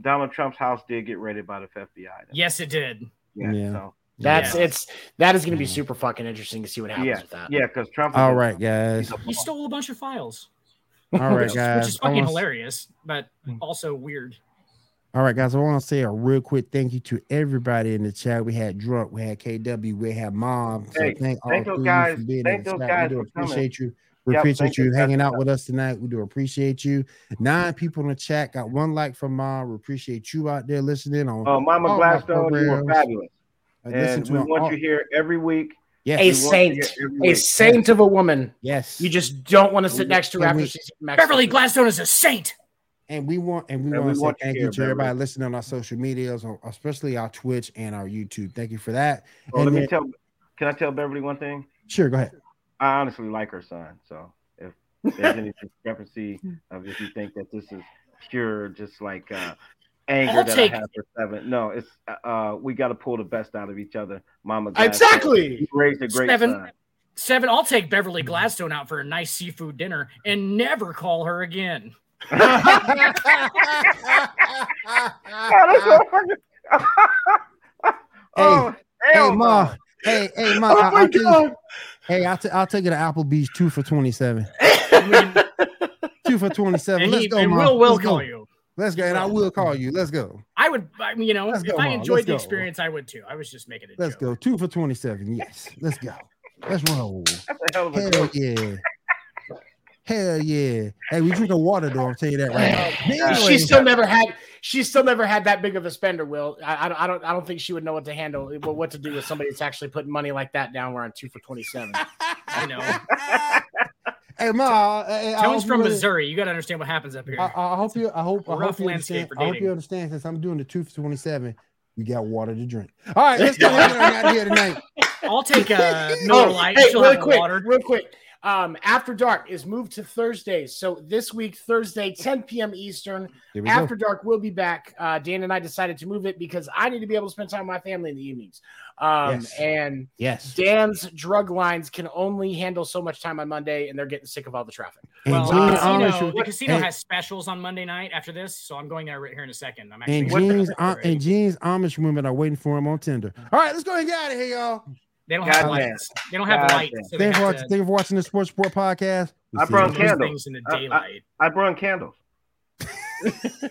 Donald Trump's house did get raided by the FBI. yes, it did. Yeah. Yeah. So That's Yeah. it's that is going to be super fucking interesting to see what happens Yeah, with that. yeah, because Trump. is All a- right, guys. he's He stole a bunch of files, All right, which, guys. which is fucking wanna- hilarious, but Mm. also weird. All right, guys. I want to say a real quick thank you to everybody in the chat. We had Drunk, we had KW, we had Mom. So Hey, thank all thank those of you guys- for being thank in the those chat. guys we do for coming. appreciate you. We Yep, appreciate you you hanging out with us tonight. We do appreciate you. Nine people in the chat got one like from Mom. We appreciate you out there listening on. Oh, Mama all Gladstone, you were programs. fabulous, uh, listen and to we want all- you here every week. Yes, A We want you saint, a week. saint of a woman. yes. You just don't want to sit next to her after we- she's Beverly food. Gladstone is a saint. And we want and we And want we to say want you thank you to everybody Beverly. listening on our social medias, especially our Twitch and our YouTube. Thank you for that. Oh, And let me tell. Can I tell Beverly one thing? sure, go ahead. I honestly like her son. So if there's any discrepancy of if you think that this is pure, just like uh, anger I'll that take- I have for seven, no, it's uh, we got to pull the best out of each other. Mama, Gladstone. Exactly. You raised a great Seven. son. Seven, I'll take Beverly Gladstone out for a nice seafood dinner and never call her again. Oh, Hey, hell Ma. Hey, hey, Ma. Oh I, my will take, hey, I'll, ta- I'll take it to Applebee's two for 27. Two for 27. and Let's he, go, and Ma. Will will Let's go. you. Let's go. And I will call you. Let's go. I would, I mean, you know, Let's if go, I enjoyed Let's the go. experience, I would too. I was just making it. Let's go. Two for 27. Yes. Let's go. Let's roll. That's a hell of a Hell joke. yeah. Hell yeah. Hey, we drinking water though. I'll tell you that right now. Anyway, She still never had. She still never had that big of a spender. Will I, I don't. I don't. I don't think she would know what to handle. What, what to do with somebody that's actually putting money like that down. We're on two for twenty seven. I know. Hey, Ma. Hey, I Tone's hope you from Missouri. You got to understand what happens up here. I, I hope you. I hope. I hope you understand. I hope you understand. Since I'm doing the two for twenty-seven, we got water to drink. All right, let's go out here tonight. I'll take uh, a oh, Miller Oh, Lite. hey, She'll really have quick, water. real quick. Um, After Dark is moved to Thursdays. So this week, Thursday, 10 p.m. Eastern. After go. Dark will be back. Uh, Dan and I decided to move it because I need to be able to spend time with my family in the evenings. Um, Yes. And Yes. Dan's drug lines can only handle so much time on Monday, and they're getting sick of all the traffic. And Well, Gene the casino, Amish, the casino and- has specials on Monday night after this, so I'm going there right here in a second. I'm and actually Gene's uh, and Gene's Amish women are waiting for him on Tinder. All right, let's go ahead and get out of here, y'all. Oh, they don't have lights. They don't have Goddamn. lights. So they Thank you, for have watching, to thank you for watching the Sports Report podcast. I see brought next do week. candles. things in the I- I- daylight. I brought candles.